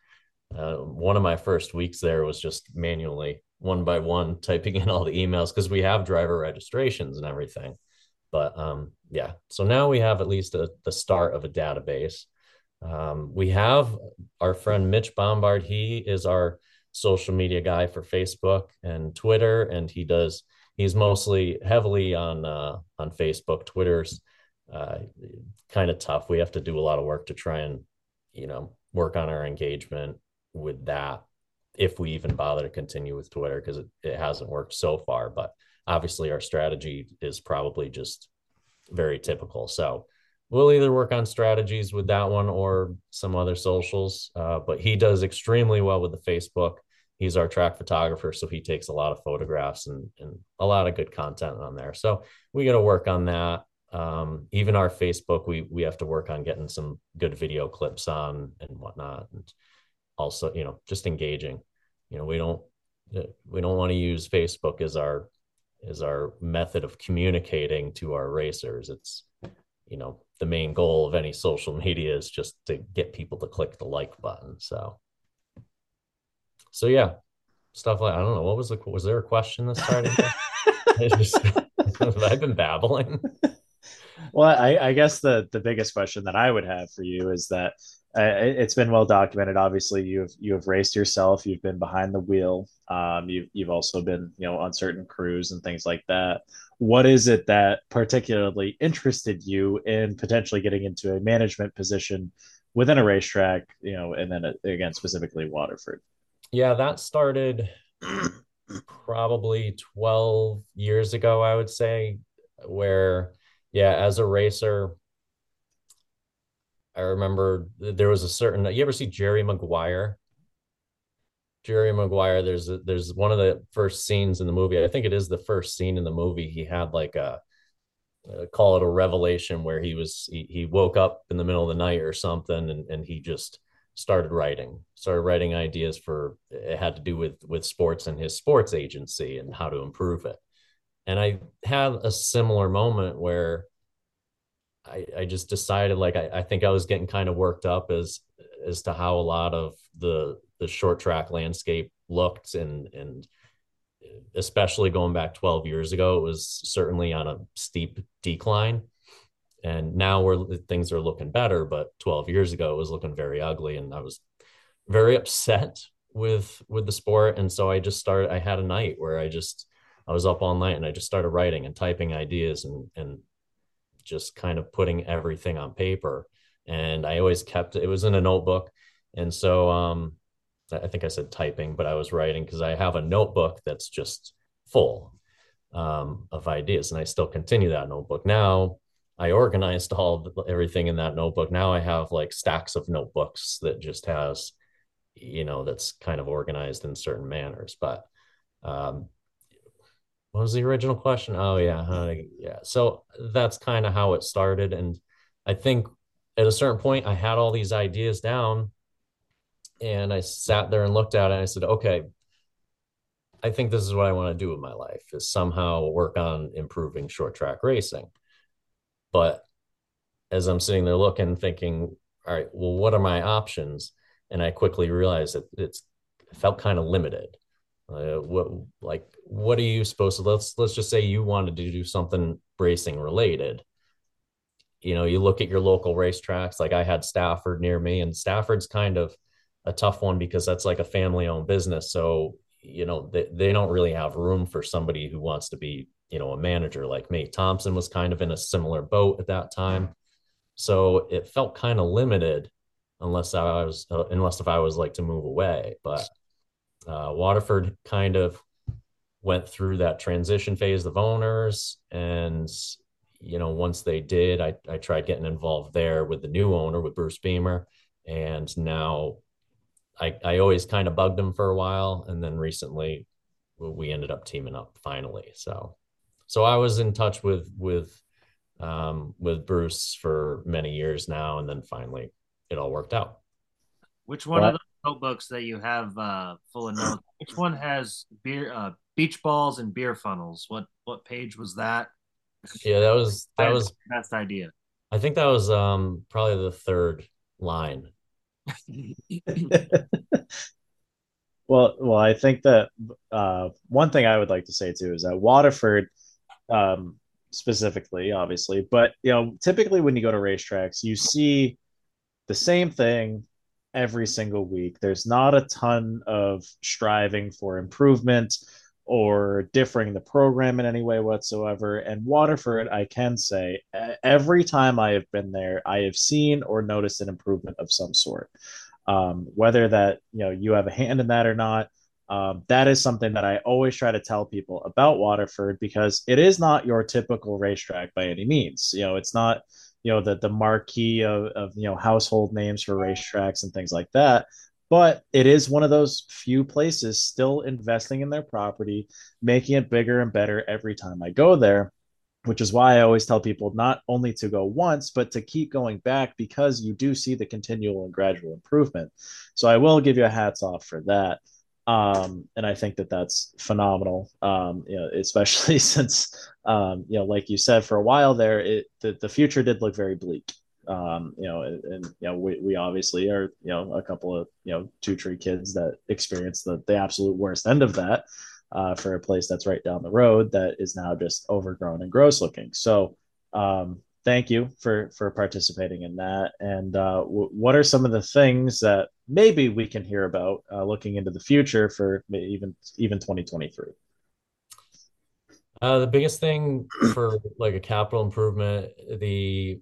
uh, one of my first weeks there was just manually one by one typing in all the emails because we have driver registrations and everything. But um yeah. So now we have at least a, the start of a database. Um, we have our friend mitch bombard. He is our social media guy for facebook and twitter and he does he's mostly heavily on uh, on facebook twitter's uh, kind of tough. We have to do a lot of work to try and you know work on our engagement with that if we even bother to continue with twitter because it, it hasn't worked so far. But obviously our strategy is probably just very typical. So we'll either work on strategies with that one or some other socials uh, but he does extremely well with the facebook he's our track photographer so he takes a lot of photographs and, and a lot of good content on there. So we got to work on that. Um, even our facebook we we have to work on getting some good video clips on and whatnot and also you know just engaging. You know we don't we don't want to use facebook as our as our method of communicating to our racers. It's you know the main goal of any social media is just to get people to click the like button so so yeah stuff like i don't know what was the was there a question that started just, i've been babbling Well, I, I guess the the biggest question that I would have for you is that uh, it- it's been well documented. Obviously, you've you have raced yourself. You've been behind the wheel. Um, you've you've also been you know on certain crews and things like that. What is it that particularly interested you in potentially getting into a management position within a racetrack? You know, and then uh, again specifically Waterford. Yeah, that started probably 12 years ago, I would say, where, yeah, as a racer, I remember there was a certain, you ever see Jerry Maguire? Jerry Maguire, there's a, there's one of the first scenes in the movie. I think it is the first scene in the movie. He had like a, uh, call it a revelation where he was he, he woke up in the middle of the night or something and, and he just started writing started writing ideas for it had to do with with sports and his sports agency and how to improve it. And i had a similar moment where i i just decided like i, I think i was getting kind of worked up as as to how a lot of the the short track landscape looked. And and especially going back 12 years ago it was certainly on a steep decline and now we're things are looking better but 12 years ago it was looking very ugly and i was very upset with with the sport. And so i just started i had a night where i just i was up all night and i just started writing and typing ideas and and just kind of putting everything on paper. And i always kept it was in a notebook. And so um i think i said typing but i was writing because i have a notebook that's just full um, of ideas and i still continue that notebook now I organized all of everything in that notebook. Now I have like stacks of notebooks that just has, you know, that's kind of organized in certain manners. But um, what was the original question? Oh yeah, uh, yeah. So that's kind of how it started, and I think at a certain point I had all these ideas down, and I sat there and looked at it. and I said, okay. I think this is what I want to do with my life is somehow work on improving short track racing. But as I'm sitting there looking, thinking, all right, well, what are my options? And I quickly realized that it's felt kind of limited. Uh, what like what are you supposed to let's let's just say you wanted to do something racing related. You know, you look at your local racetracks. Like I had Stafford near me, and Stafford's kind of a tough one because that's like a family owned business. So you know they, they don't really have room for somebody who wants to be you know a manager like me. Thompson was kind of in a similar boat at that time. So it felt kind of limited unless i was uh, unless if i was like to move away. But uh, waterford kind of went through that transition phase of owners and you know once they did i, I tried getting involved there with the new owner with bruce bemer. And now I I always kind of bugged him for a while, and then recently we ended up teaming up finally. So so I was in touch with with um, with Bruce for many years now, and then finally it all worked out. Which one of the notebooks that you have uh, full of notes? Which one has beer, uh, beach balls and beer funnels? What what page was that? Yeah, that was that was best idea. I think that was um probably the third line. well, well, I think that uh, one thing I would like to say too is that Waterford, um, specifically, obviously, but you know, typically when you go to racetracks, you see the same thing every single week. There's not a ton of striving for improvement or differing the program in any way whatsoever. And Waterford, I can say, every time I have been there, I have seen or noticed an improvement of some sort. Um, whether that you know you have a hand in that or not, um, that is something that I always try to tell people about Waterford because it is not your typical racetrack by any means. You know, it's not you know the the marquee of, of you know household names for racetracks and things like that. But it is one of those few places still investing in their property making it bigger and better every time i go there which is why i always tell people not only to go once but to keep going back because you do see the continual and gradual improvement. So i will give you a hats off for that um, and I think that that's phenomenal. Um, you know, especially since um, you know, like you said, for a while there, it the, the future did look very bleak. Um, you know, and, and, you know, we, we obviously are you know a couple of you know two tree kids that experienced the the absolute worst end of that uh, for a place that's right down the road that is now just overgrown and gross looking. So um, thank you for for participating in that. And uh, w- what are some of the things that maybe we can hear about uh, looking into the future for even even 2023? Uh, the biggest thing for like a capital improvement, the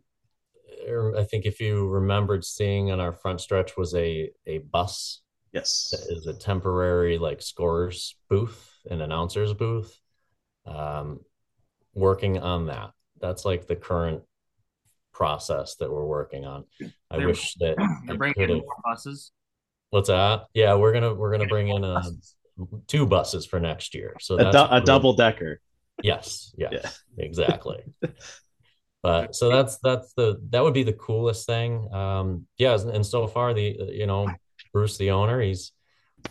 er, I think if you remembered seeing on our front stretch was a a bus. Yes, that is a temporary like scorers booth, an announcer's booth. Um, working on that. That's like the current process that we're working on. I They're- wish that They're bringing could in have. more buses. What's that? Yeah, we're gonna we're gonna bring in uh, two buses for next year. So a, that's du- a double decker. Yes, yes, exactly. But so that's that's the that would be the coolest thing. Um, yeah, and so far the you know Bruce the owner, he's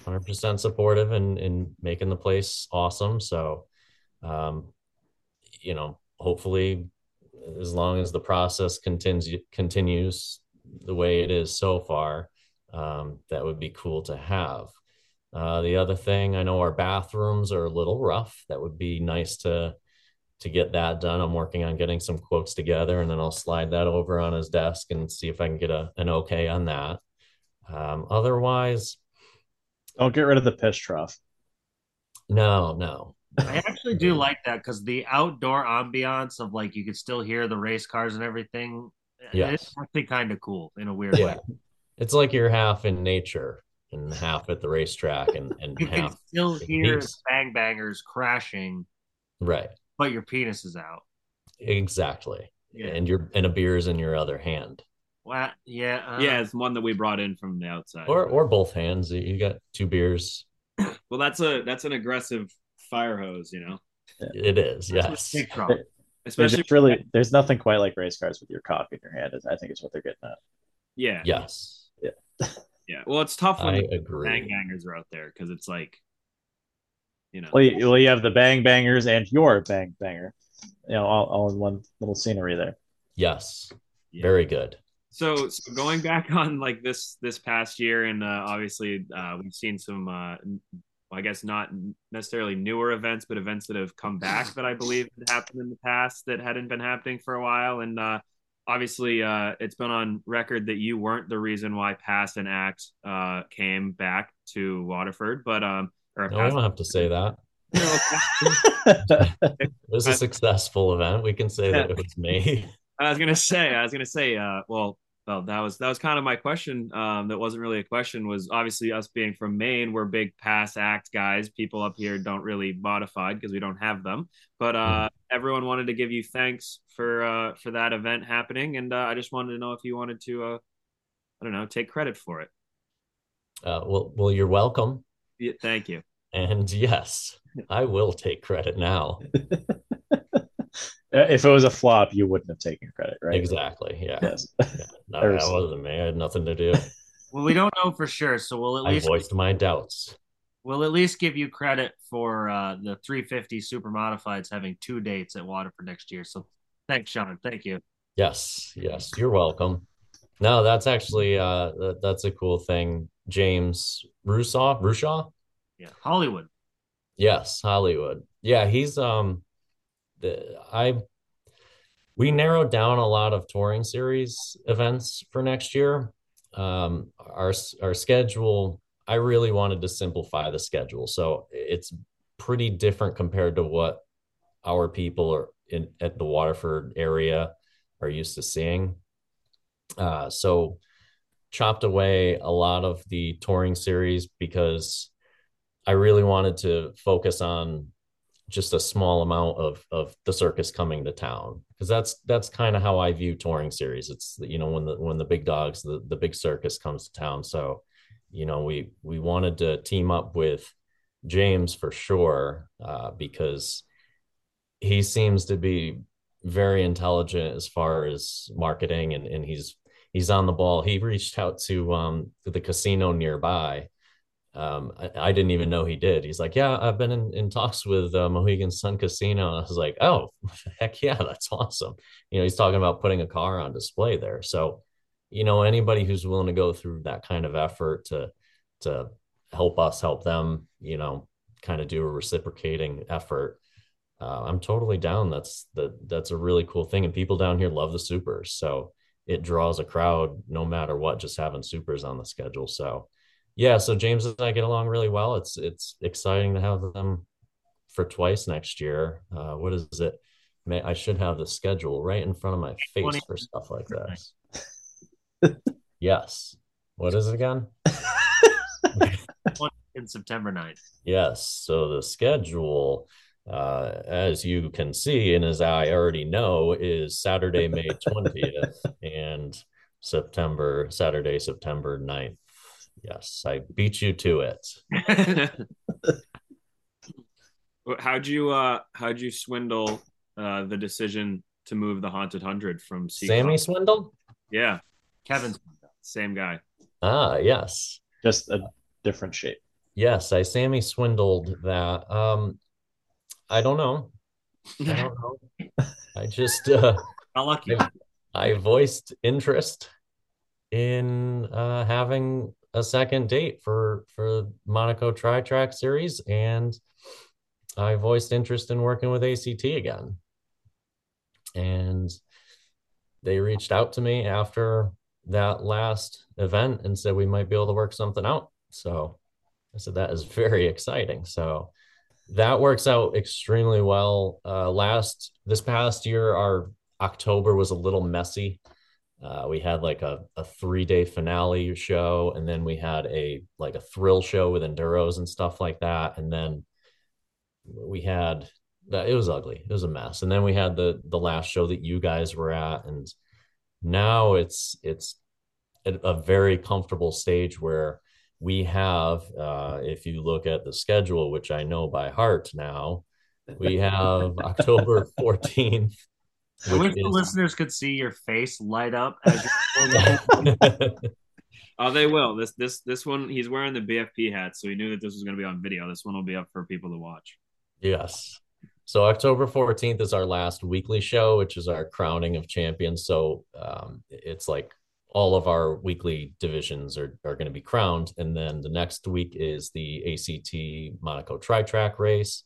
100% supportive and in, in making the place awesome. So, um, you know, hopefully, as long as the process continues continues the way it is so far, um, that would be cool to have. Uh, the other thing, I know our bathrooms are a little rough. That would be nice to to get that done. I'm working on getting some quotes together, and then I'll slide that over on his desk and see if I can get a an okay on that. Um, otherwise, don't get rid of the piss trough. No, no. I actually do like that because the outdoor ambiance of like you could still hear the race cars and everything. Yes. It's actually kind of cool in a weird Yeah, way. it's like you're half in nature and half at the racetrack, and and You can still hear peace. bang bangers crashing, right. but your penis is out. Exactly. Yeah. And your and a beer is in your other hand, Well, yeah, uh, yeah, it's one that we brought in from the outside. or or both hands. You- You got two beers. well, that's a that's an aggressive fire hose, you know. It is, yes. big truck. There's Especially just really, there's nothing quite like race cars with your cock in your hand. is- I think is what they're getting at. yeah, Yes. yeah. yeah. Well, it's tough when I the agree. bang bangers are out there because it's like, you know, Well, you, well, you have the bang bangers and your bang banger, you know, all, all in one little scenery there. Yes. Very good. so, so going back on like this this past year and uh, obviously uh, we've seen some uh, n- I guess not necessarily newer events but events that have come back that I believe had happened in the past that hadn't been happening for a while and uh, obviously uh, it's been on record that you weren't the reason why Pass and Act uh, came back to Waterford but um or No, we don't have to say that. it It was a successful event. We can say that it was me. I was gonna say, I was gonna say, uh, well, well, that was that was kind of my question. Um, that wasn't really a question. Was obviously us being from Maine, we're big pass act guys. People up here don't really modify because we don't have them. But uh, everyone wanted to give you thanks for uh, for that event happening, and uh, I just wanted to know if you wanted to, uh, I don't know, take credit for it. Uh, well, well, you're welcome. Yeah, thank you. And yes, I will take credit now. Uh, if it was a flop, you wouldn't have taken credit, right? Exactly. Yeah. Yes. No, I that was- wasn't me. I had nothing to do. Well, we don't know for sure, so we'll at I least voiced my doubts. we'll at least give you credit for uh, the 350 super modifieds having two dates at Waterford next year. So thanks, Sean. Thank you. Yes, yes, you're welcome. No, that's actually uh that, that's a cool thing. James Rusaw, Rushaw? Yeah, Hollywood. Yes, Hollywood. Yeah, he's um the I we narrowed down a lot of touring series events for next year. Um our our schedule, I really wanted to simplify the schedule. So it's pretty different compared to what our people are in at the Waterford area are used to seeing. Uh so chopped away a lot of the touring series because I really wanted to focus on just a small amount of of the circus coming to town because that's that's kind of how I view touring series. It's you know when the when the big dogs the the big circus comes to town. So you know we we wanted to team up with James for sure uh, because he seems to be very intelligent as far as marketing and and he's he's on the ball. He reached out to um to the casino nearby um, I, I, didn't even know he did. He's like, yeah, I've been in, in talks with uh, Mohegan Sun Casino. And I was like, oh, heck yeah, that's awesome. You know, he's talking about putting a car on display there. So, you know, anybody who's willing to go through that kind of effort to to help us help them, you know, kind of do a reciprocating effort. Uh, I'm totally down. That's the that's a really cool thing, and people down here love the supers, so it draws a crowd no matter what. Just having supers on the schedule, so yeah, so James and I get along really well. It's it's exciting to have them for twice next year. Uh, what is it? May I should have the schedule right in front of my face 20. for stuff like this. yes. What is it again? in September 9th. Yes. So the schedule, uh, as you can see, and as I already know, is Saturday, May 20th and September, Saturday, September 9th. Yes, I beat you to it. how'd you uh how'd you swindle uh the decision to move the haunted hundred from C Sammy Swindell? Yeah. Kevin's same guy. Ah, yes. Just a different shape. Yes, I Sammy swindled that. Um I don't know. I don't know. I just uh Not lucky. I, I voiced interest in uh having a second date for for Monaco Tri Track Series, and I voiced interest in working with ACT again. And they reached out to me after that last event and said we might be able to work something out. So I said that is very exciting. So that works out extremely well. Uh, last this past year, our October was a little messy. Uh, we had like a, a three day finale show, and then we had a like a thrill show with enduros and stuff like that. And then we had that it was ugly. It was a mess. And then we had the the last show that you guys were at, and now it's it's a very comfortable stage where we have, uh, if you look at the schedule, which I know by heart now, we have October 14th. I wish which the listeners could see your face light up Oh, they will. This this this one he's wearing the BFP hat, so he knew that this was going to be on video. This one will be up for people to watch. Yes. So October 14th is our last weekly show, which is our crowning of champions. So um, it's like all of our weekly divisions are, are going to be crowned. And then the next week is the ACT Monaco Tri Track race.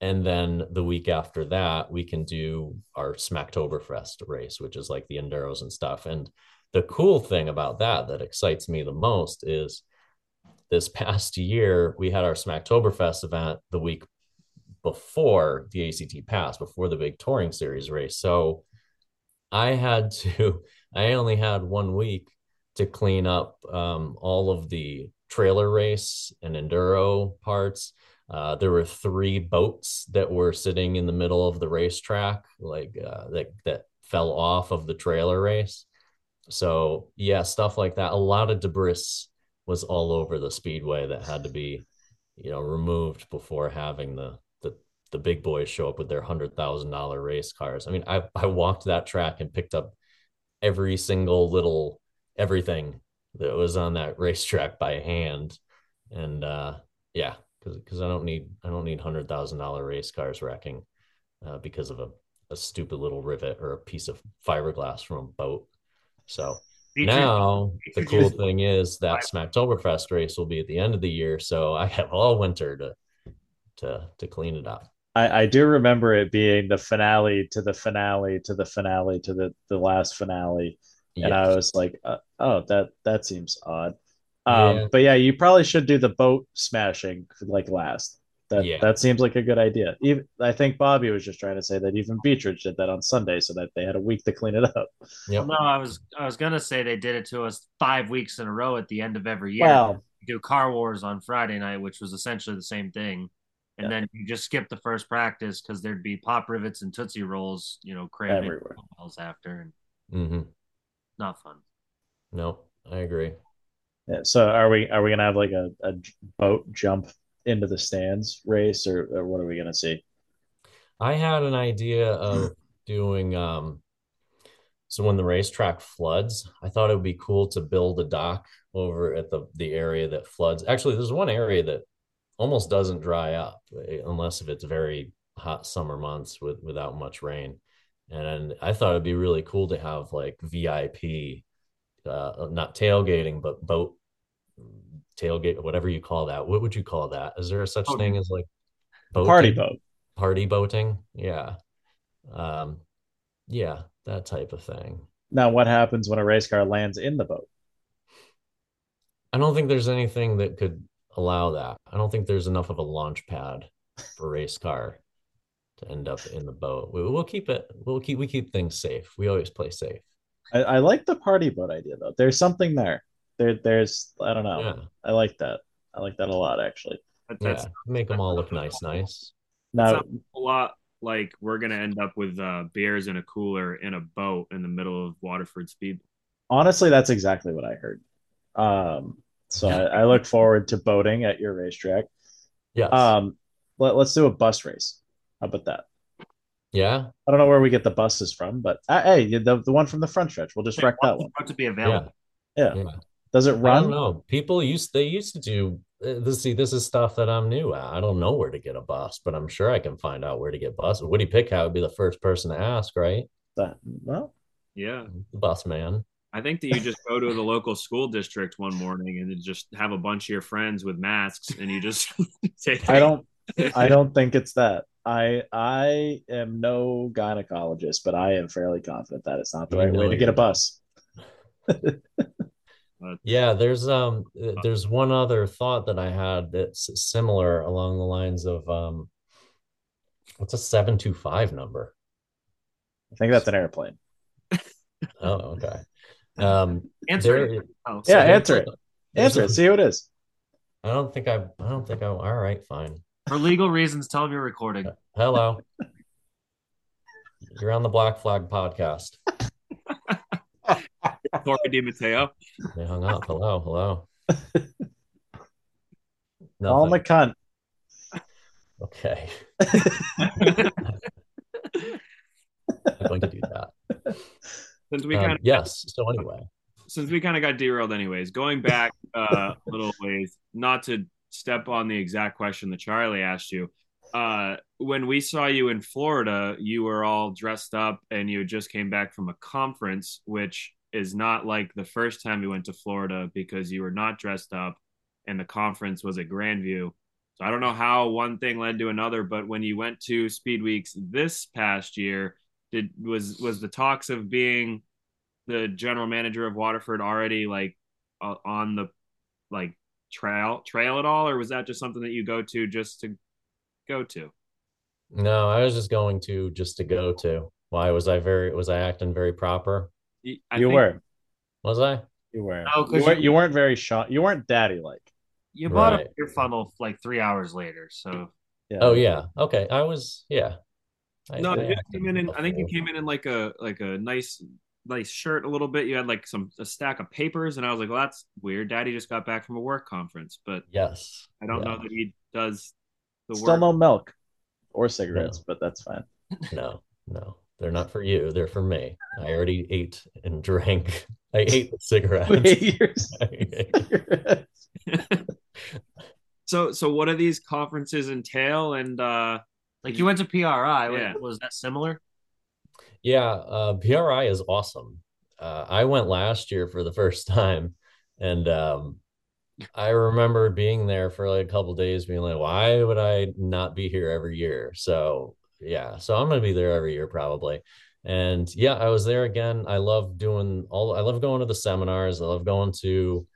And then the week after that, we can do our Smacktoberfest race, which is like the Enduros and stuff. And the cool thing about that, that excites me the most, is this past year, we had our Smacktoberfest event the week before the ACT Pass, before the big touring series race. So I had to, I only had one week to clean up um, all of the trailer race and enduro parts. Uh, there were three boats that were sitting in the middle of the racetrack, like uh, that that fell off of the trailer race. So yeah, stuff like that. A lot of debris was all over the speedway that had to be, you know, removed before having the the the big boys show up with their hundred thousand dollar race cars. I mean, I I walked that track and picked up every single little everything that was on that racetrack by hand, and uh, yeah, because because I don't need I don't need hundred thousand dollar race cars wrecking uh, because of a a stupid little rivet or a piece of fiberglass from a boat. So Features- now the cool features- thing is that Smacktoberfest race will be at the end of the year, so I have all winter to to to clean it up. I, I do remember it being the finale to the finale to the finale to the, the last finale. And I was like, uh, oh, that that seems odd. Um, Yeah. But yeah, you probably should do the boat smashing like last. That Yeah. that seems like a good idea. Even I think Bobby was just trying to say that even Beechridge did that on Sunday, so that they had a week to clean it up. Yep. No, I was I was gonna say they did it to us five weeks in a row at the end of every year. Well- do Car Wars on Friday night, which was essentially the same thing, and then you just skip the first practice because there'd be pop rivets and tootsie rolls, you know, crammed in Everywhere. balls after, and hmm not fun. No, I agree. Yeah, so are we are we gonna have like a, a boat jump into the stands race, or, or what are we gonna see? I had an idea of doing um so when the racetrack floods, I thought it would be cool to build a dock over at the the area that floods. Actually, there's one area that almost doesn't dry up eh, unless if it's very hot summer months with without much rain. And I thought it'd be really cool to have like VIP uh not tailgating but boat tailgate whatever you call that. What would you call that? Is there a such Oh, thing as like Party boat. party boating yeah um yeah that type of thing Now, what happens when a race car lands in the boat? i don't think there's anything that could allow that i don't think there's enough of a launch pad for race car to end up in the boat we, we'll keep it we'll keep we keep things safe we always play safe I, I like the party boat idea though. There's something there. There, there's I don't know. Yeah. I like that. I like that a lot actually. That, yeah that's make them all look nice nice Now, a lot like we're gonna end up with uh, beers in a cooler in a boat in the middle of Waterford Speed. honestly, that's exactly what I heard. Um, so I, I look forward to boating at your racetrack. yes Um, let, let's do a bus race. How about that? yeah I don't know where we get the buses from, but uh, hey, the the one from the front stretch. We'll just wreck that one. About to be yeah available. Yeah. yeah Does it I don't run? know. People used they used to do uh, this. See, this is stuff that I'm new at. I don't know where to get a bus, but I'm sure I can find out where to get buses. Woody Pitkat would be the first person to ask, right? That- well, Yeah, The bus man. I think that you just go to the local school district one morning and just have a bunch of your friends with masks and you just take. I don't. I don't think it's that. I I am no gynecologist, but I am fairly confident that it's not the You right way to get a you're not. bus. Yeah, there's um, uh, there's one other thought that I had that's similar along the lines of um, what's a seven two five number? I think that's an airplane. Oh, okay. Um, Answer there- it. Oh, Yeah, answer it. Answer it. See who it is. I don't think I. I don't think I. All right, fine. For legal reasons, tell them you're recording. Hello. You're on the Black Flag podcast. Corey DiMatteo. They hung up. Hello, hello. All Nothing. McCunt. Okay. I'm going to do that. Since we Um, kind of yes. So anyway, since we kind of got derailed anyways going back uh, a little ways not to step on the exact question that charlie asked you uh, when we saw you in florida you were all dressed up and you just came back from a conference which is not like the first time you went to florida because you were not dressed up and the conference was at grandview so i don't know how one thing led to another but when you went to speed weeks this past year did was was the talks of being the general manager of Waterford already like uh, on the like trail trail at all, or was that just something that you go to just to go to? no, I was just going to just to go to. Why was I very? Was I acting very proper? I you think- were. Was I? You were. No, 'cause you, weren't, you- you weren't very shot. You weren't daddy like. You bought Right. a beer funnel like three hours later, so Yeah. Oh yeah. Okay. I was. Yeah. I, No, you came in. in I think you came in in like a like a nice like shirt a little bit. You had like some a stack of papers, and I was like, "Well, that's weird." Daddy just got back from a work conference, but yes, I don't yeah. know that he does the Still work. no milk or cigarettes, but that's fine. No, no, they're not for you. They're for me. I already ate and drank. I ate the cigarettes. Wait, So, so what do these conferences entail? And uh Like you went to PRI, Yeah. was, was that similar? Yeah, uh, PRI is awesome. Uh, I went last year for the first time, and um, I remember being there for like a couple days, being like, "Why would I not be here every year?" So yeah, so I'm gonna be there every year probably. And yeah, I was there again. I love doing all. I love going to the seminars. I love going to.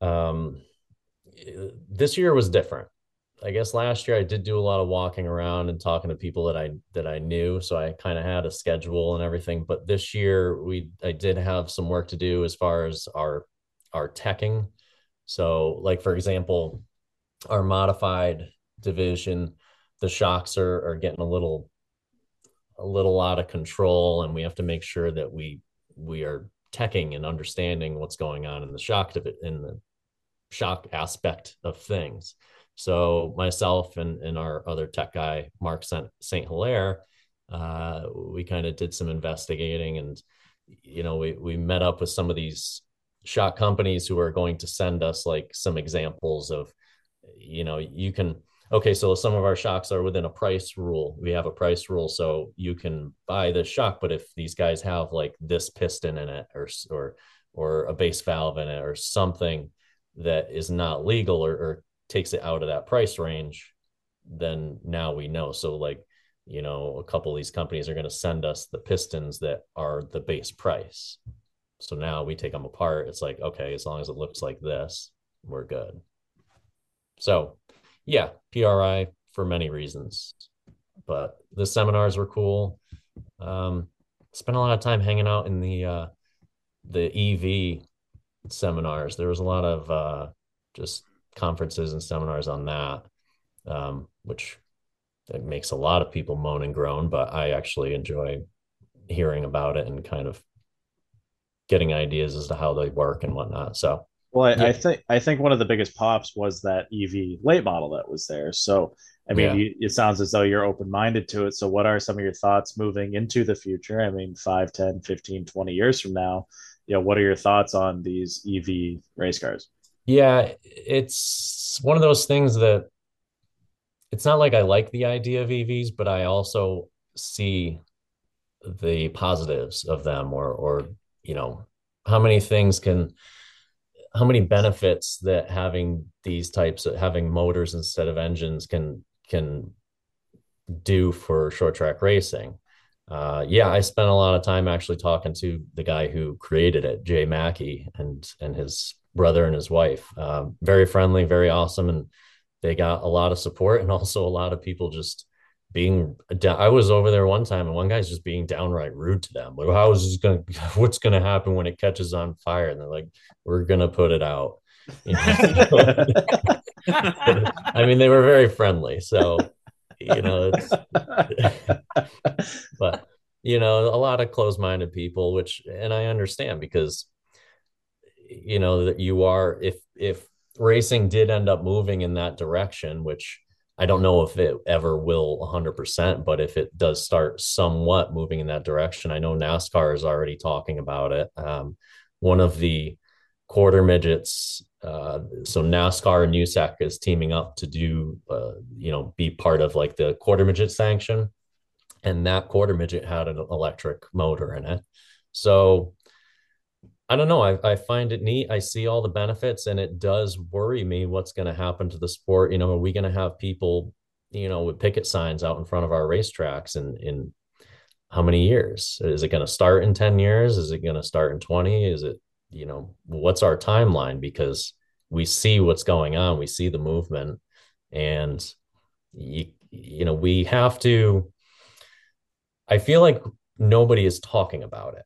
Um, this year was different. I guess last year I did do a lot of walking around and talking to people that I that I knew, so I kind of had a schedule and everything. But this year we I did have some work to do as far as our our teching. So, like for example, our modified division, the shocks are are getting a little a little out of control, and we have to make sure that we we are teching and understanding what's going on in the shock divi- in the shock aspect of things. So myself and, and our other tech guy, Mark St. Hilaire, uh, we kind of did some investigating and, you know, we, we met up with some of these shock companies who are going to send us like some examples of, you know, you can, okay, so some of our shocks are within a price rule. We have a price rule. So you can buy this shock, but if these guys have like this piston in it or, or, or a base valve in it or something that is not legal or, or takes it out of that price range, then now we know. So like, you know, a couple of these companies are going to send us the pistons that are the base price. So now we take them apart. It's like, okay, as long as it looks like this, we're good. So yeah, PRI for many reasons, but the seminars were cool. Um, spent a lot of time hanging out in the, uh, the EV seminars. There was a lot of, uh, just conferences and seminars on that, um, which it makes a lot of people moan and groan, but I actually enjoy hearing about it and kind of getting ideas as to how they work and whatnot. So, Well, I, Yeah. I think I think one of the biggest pops was that EV late model that was there. So, I mean, Yeah. you, it sounds as though you're open minded to it. So, what are some of your thoughts moving into the future? I mean, 5, 10, 15, 20 years from now, you know, what are your thoughts on these EV race cars? yeah, it's one of those things that it's not like I like the idea of EVs, but I also see the positives of them or or you know how many things can how many benefits that having these types of having motors instead of engines can can do for short track racing? Uh yeah i spent a lot of time actually talking to the guy who created it jay mackey and and his brother and his wife. Um, very friendly very awesome and they got a lot of support and also a lot of people just being i was over there one time and one guy's just being downright rude to them. Like how is this gonna what's gonna happen when it catches on fire? And they're like we're gonna put it out. I mean they were very friendly so you know but you know a lot of closed-minded people which and i understand because you know that you are if if racing did end up moving in that direction which i don't know if it ever will 100% but if it does start somewhat moving in that direction i know nascar is already talking about it. Um, one of the quarter midgets uh, so nascar and usac is teaming up to do uh, you know be part of like the quarter midget sanction. And that quarter midget had an electric motor in it. So I don't know. I, I find it neat. I see all the benefits, and it does worry me what's going to happen to the sport. You know, are we going to have people, you know, with picket signs out in front of our racetracks in in how many years? Is it going to start in 10 years? Is it going to start in 20? Is it, you know, what's our timeline? Because we see what's going on, we see the movement, and you, you know, we have to. I feel like nobody is talking about it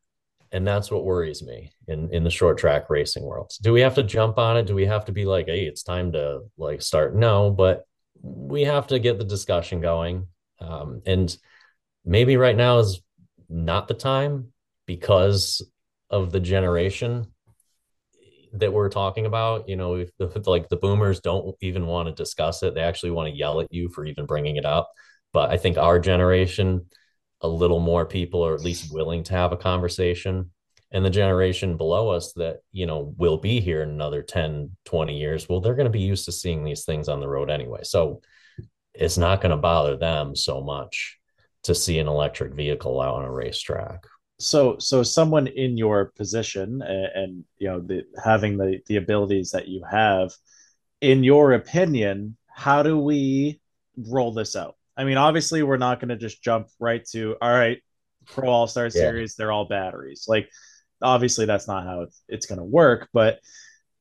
and that's what worries me in in the short track racing world do we have to jump on it do we have to be like hey it's time to like start no but we have to get the discussion going um, and maybe right now is not the time because of the generation that we're talking about. You know, if like the boomers don't even want to discuss it; they actually want to yell at you for even bringing it up. But I think our generation, a little more people are at least willing to have a conversation. And the generation below us that, you know, will be here in another 10, 20 years, well, they're going to be used to seeing these things on the road anyway. So it's not going to bother them so much to see an electric vehicle out on a racetrack so so someone in your position and, and, you know the having the the abilities that you have in your opinion how do we roll this out i mean obviously we're not going to just jump right to all right pro all-star yeah. series they're all batteries like obviously that's not how it's, it's going to work but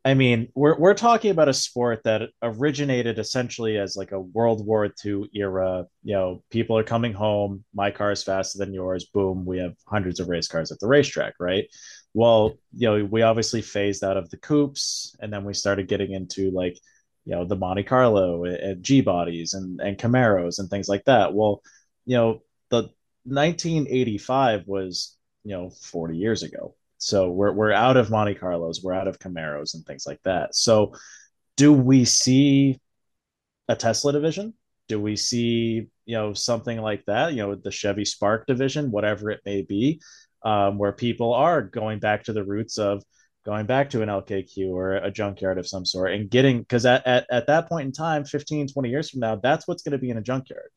I mean, we're we're talking about a sport that originated essentially as like a World War II era. You know, people are coming home. My car is faster than yours. Boom, we have hundreds of race cars at the racetrack, right? Well, you know, we obviously phased out of the coupes, and then we started getting into like, you know, the Monte Carlo and G bodies and and Camaros and things like that. Well, you know, the 1985 was you know 40 years ago so we're we're out of Monte Carlos, we're out of Camaros and things like that. So do we see a Tesla division? Do we see you know something like that? You know the Chevy Spark division, whatever it may be, um, where people are going back to the roots of going back to an LKQ or a junkyard of some sort and getting because at, at, at that point in time 15 20 years from now that's what's going to be in a junkyard.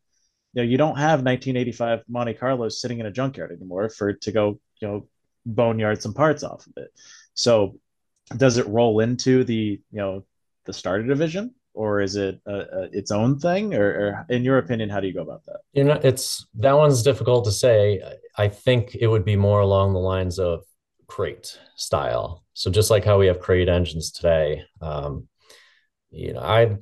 You know you don't have 1985 monte Carlo sitting in a junkyard anymore for to go you know boneyard some parts off of it. So does it roll into the you know the starter division or is it a, a, its own thing? Or, or, in your opinion how do you go about that? You know it's that one's difficult to say. I think it would be more along the lines of crate style so just like how we have crate engines today um, you know i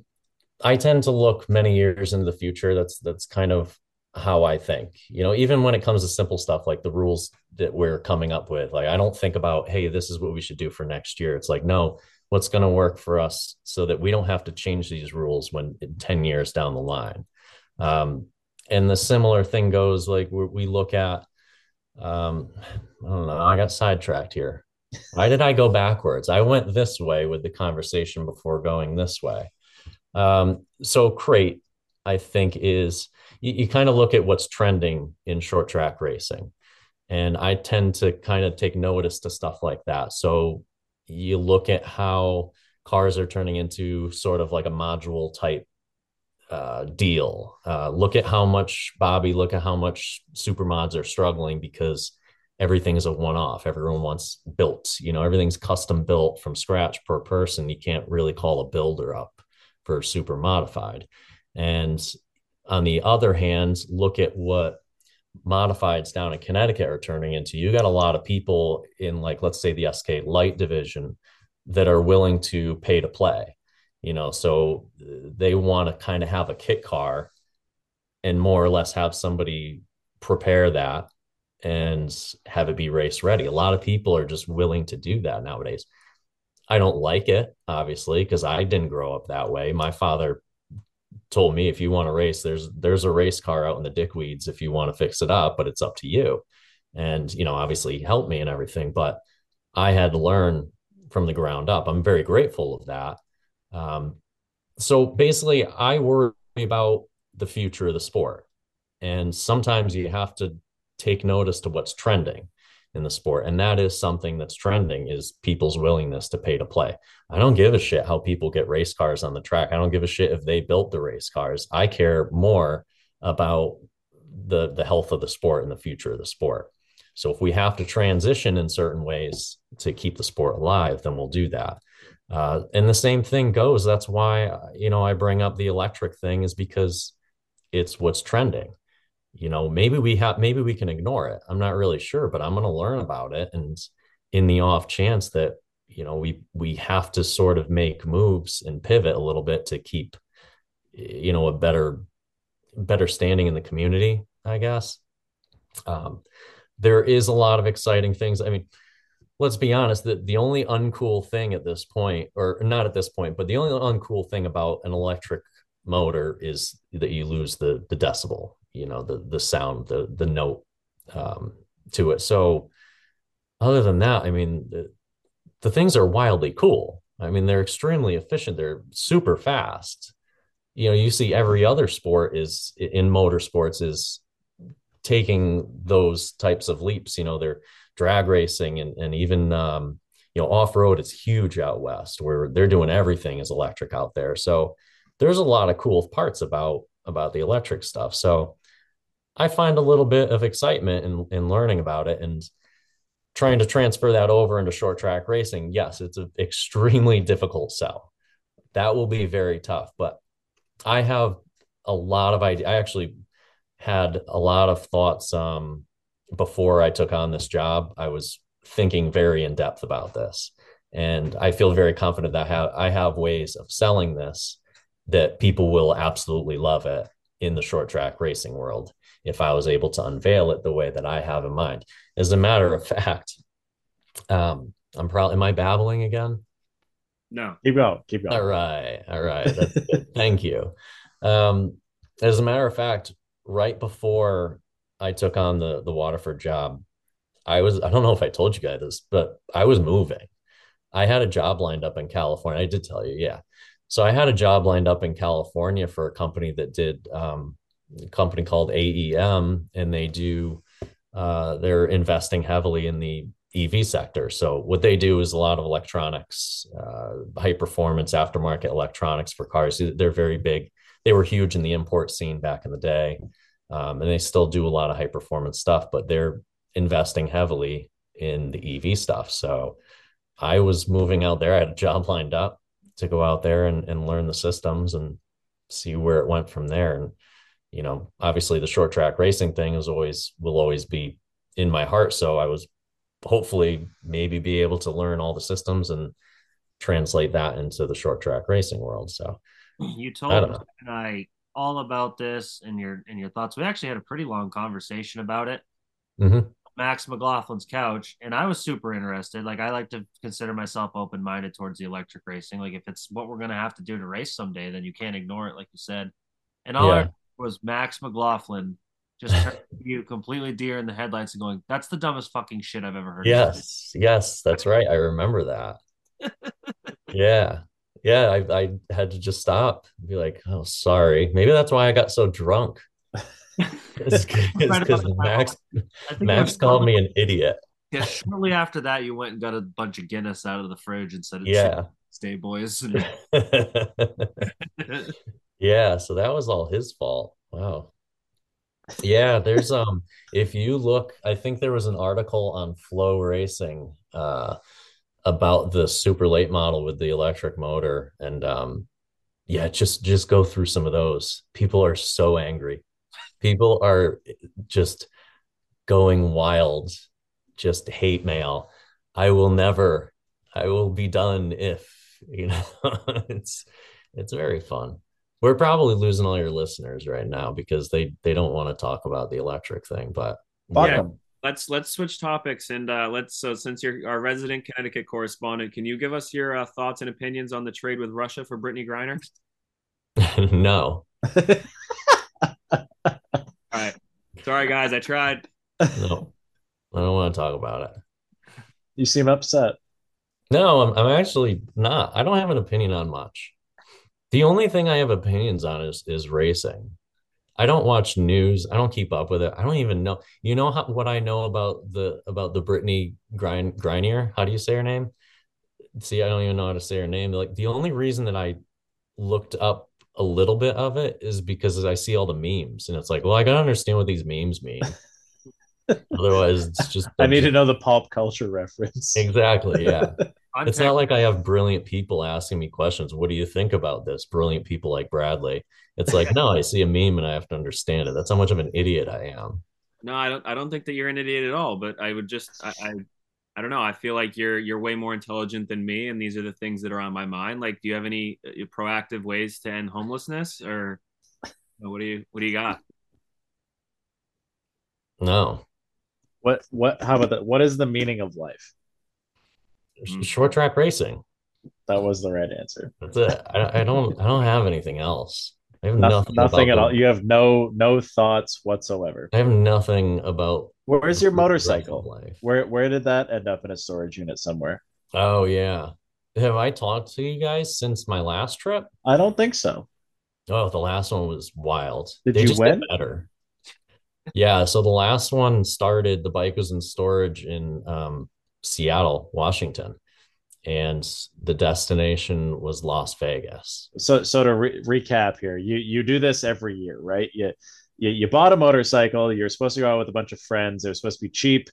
i tend to look many years into the future that's that's kind of how I think. You know, even when it comes to simple stuff like the rules that we're coming up with, like I don't think about, hey, this is what we should do for next year. It's like, no, what's going to work for us so that we don't have to change these rules when 10 years down the line. Um, and the similar thing goes like we look at, um, I don't know, I got sidetracked here. Why did I go backwards? I went this way with the conversation before going this way. Um, so crate, I think, is you, you kind of look at what's trending in short track racing. And I tend to kind of take notice to stuff like that. So you look at how cars are turning into sort of like a module type uh, deal. Uh, look at how much Bobby, look at how much super mods are struggling because everything is a one off. Everyone wants built, you know, everything's custom built from scratch per person. You can't really call a builder up for super modified. And on the other hand, look at what modifieds down in Connecticut are turning into. You got a lot of people in, like, let's say the SK Light division that are willing to pay to play. You know, so uh, they want to kind of have a kit car and more or less have somebody prepare that and have it be race ready. A lot of people are just willing to do that nowadays. I don't like it, obviously, because I didn't grow up that way. My father told me if you want to race there's there's a race car out in the dickweeds if you want to fix it up but it's up to you and you know obviously helped me and everything but i had to learn from the ground up i'm very grateful of that um, so basically i worry about the future of the sport. And sometimes you have to take notice to what's trending in the sport. And that is something that's trending is people's willingness to pay to play. I don't give a shit how people get race cars on the track. I don't give a shit if they built the race cars. I care more about the the health of the sport and the future of the sport. So if we have to transition in certain ways to keep the sport alive then we'll do that uh, and the same thing goes that's why you know i bring up the electric thing is because it's what's trending. You know maybe we have maybe we can ignore it. I'm not really sure but i'm going to learn about it. And in the off chance that you know we we have to sort of make moves and pivot a little bit to keep you know a better better standing in the community i guess. Um, there is a lot of exciting things. I mean let's be honest that the only uncool thing at this point or not at this point but the only uncool thing about an electric motor is that you lose the the decibel you know the the sound the the note um, to it so other than that, I mean, the, the things are wildly cool. I mean, they're extremely efficient. They're super fast. You know, you see every other sport is in motorsports is taking those types of leaps. You know, they're drag racing and, and even, um, you know, off road is huge out west where they're doing everything is electric out there. So there's a lot of cool parts about about the electric stuff. So I find a little bit of excitement in, in learning about it and trying to transfer that over into short track racing. Yes, it's an extremely difficult sell. That will be very tough, but I have a lot of ideas. I actually had a lot of thoughts um, before I took on this job. I was thinking very in depth about this, and I feel very confident that I have, I have ways of selling this that people will absolutely love it in the short track racing world if I was able to unveil it the way that I have in mind. As a matter of fact, um, I'm probably am I babbling again? No. Keep going. Keep going. All right. All right. Thank you. Um, as a matter of fact, right before I took on the the Waterford job, I was I don't know if I told you guys this, but I was moving. I had a job lined up in California. I did tell you, yeah. So I had a job lined up in California for a company that did um, a company called AEM, and they do uh, they're investing heavily in the EV sector. So what they do is a lot of electronics, uh, high performance aftermarket electronics for cars. They're very big. They were huge in the import scene back in the day, um, and they still do a lot of high performance stuff. But they're investing heavily in the EV stuff. So I was moving out there. I had a job lined up to go out there and, and learn the systems and see where it went from there. And, you know, obviously the short track racing thing is always, will always be in my heart. So I was hopefully maybe be able to learn all the systems and translate that into the short track racing world. So you told I I all about this and your and your thoughts. We actually had a pretty long conversation about it. Mm-hmm. Max McLaughlin's couch, and I was super interested. Like I like to consider myself open minded towards the electric racing. Like if it's what we're gonna have to do to race someday, then you can't ignore it, like you said. And all yeah. I was Max McLaughlin just you completely deer in the headlights and going, "That's the dumbest fucking shit I've ever heard." Yes, yes, that's right. I remember that. yeah, yeah. I I had to just stop, and be like, "Oh, sorry." Maybe that's why I got so drunk. Because Max Max called me an idiot. Yeah, shortly after that, you went and got a bunch of Guinness out of the fridge and said, "Yeah, stay boys." yeah, so that was all his fault. Wow. Yeah, there's um if you look, I think there was an article on FloRacing uh about the super late model with the electric motor and um yeah, just just go through some of those. People are so angry people are just going wild, just hate mail. I will never, I will be done if, you know, it's, it's very fun. We're probably losing all your listeners right now because they, they don't want to talk about the electric thing, but yeah. Let's let's switch topics and uh, let's so since you're our resident Connecticut correspondent, can you give us your uh, thoughts and opinions on the trade with Russia for Brittney Griner? no. All right. Sorry, guys. I tried. No, I don't want to talk about it. You seem upset. No, I'm, I'm actually not. I don't have an opinion on much. The only thing I have opinions on is is racing. I don't watch news. I don't keep up with it. I don't even know. You know how, what I know about the about the Brittney Grind Grinier? How do you say her name? See, I don't even know how to say her name. Like the only reason that I looked up a little bit of it is because I see all the memes and it's like, well, I gotta understand what these memes mean. Otherwise, it's just I need to know the pop culture reference. Exactly. Yeah. it's not like I have brilliant people asking me questions. What do you think about this? Brilliant people like Bradley. It's like, no, I see a meme and I have to understand it. That's how much of an idiot I am. No, I don't. I don't think that you're an idiot at all. But I would just, I, I I don't know. I feel like you're you're way more intelligent than me, and these are the things that are on my mind. Like, do you have any uh, proactive ways to end homelessness, or what do you what do you got? No. What what? How about that? What is the meaning of life? Short track racing. That was the right answer. That's it. I, I don't I don't have anything else. I have nothing, nothing, nothing at all. You have no no thoughts whatsoever. I have nothing about Where's your motorcycle? life. Where where did that end up in a storage unit somewhere? Oh yeah. Have I talked to you guys since my last trip? I don't think so. Oh, the last one was wild. Did They you win? better. Yeah, so the last one started, the bike was in storage in um, Seattle, Washington, and the destination was Las Vegas. So so to re- recap here, you you do this every year, right? You, you you bought a motorcycle. You're supposed to go out with a bunch of friends. They're supposed to be cheap,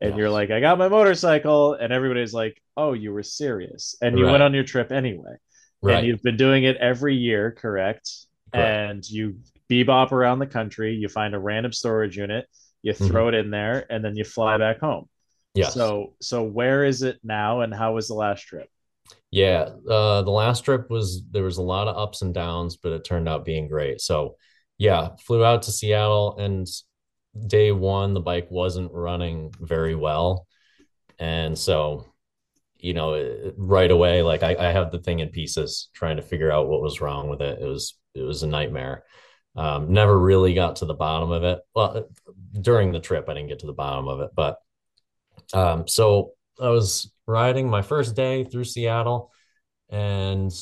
and you're like, I got my motorcycle, and everybody's like, Oh, you were serious, and you Right. went on your trip anyway, Right. and you've been doing it every year, correct? Correct. And you bebop around the country. You find a random storage unit, you throw mm-hmm. it in there, and then you fly back home. Mm-hmm. So so where is it now, and how was the last trip? Yeah, uh, the last trip was there was a lot of ups and downs, but it turned out being great. So, yeah, flew out to Seattle, and day one the bike wasn't running very well, and so, you know, right away, like I, I have the thing in pieces, trying to figure out what was wrong with it. It was it was a nightmare. Um, never really got to the bottom of it. Well, during the trip, I didn't get to the bottom of it, but um, so I was riding my first day through Seattle, and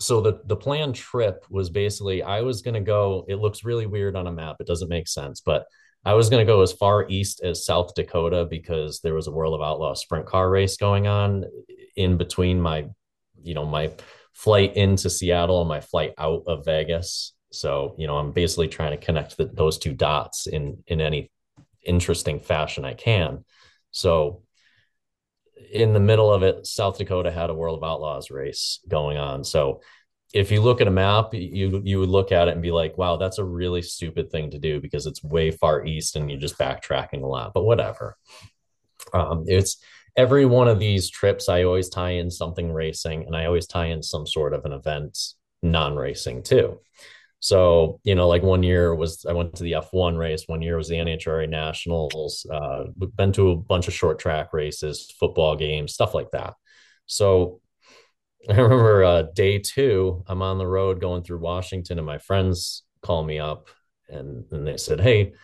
so the the planned trip was basically I was gonna go. It looks really weird on a map. It doesn't make sense, but I was gonna go as far east as South Dakota because there was a World of Outlaw sprint car race going on in between my, you know, my flight into Seattle and my flight out of Vegas. So you know, I'm basically trying to connect the, those two dots in in any interesting fashion I can. So in the middle of it, South Dakota had a World of Outlaws race going on. So if you look at a map, you you would look at it and be like, wow, that's a really stupid thing to do because it's way far east and you're just backtracking a lot, but whatever. Um, it's every one of these trips, I always tie in something racing and I always tie in some sort of an event non-racing too. So, you know, like one year was I went to the F1 race, one year was the NHRA Nationals, uh, been to a bunch of short track races, football games, stuff like that. So I remember uh, day two, I'm on the road going through Washington, and my friends call me up and, and they said, Hey,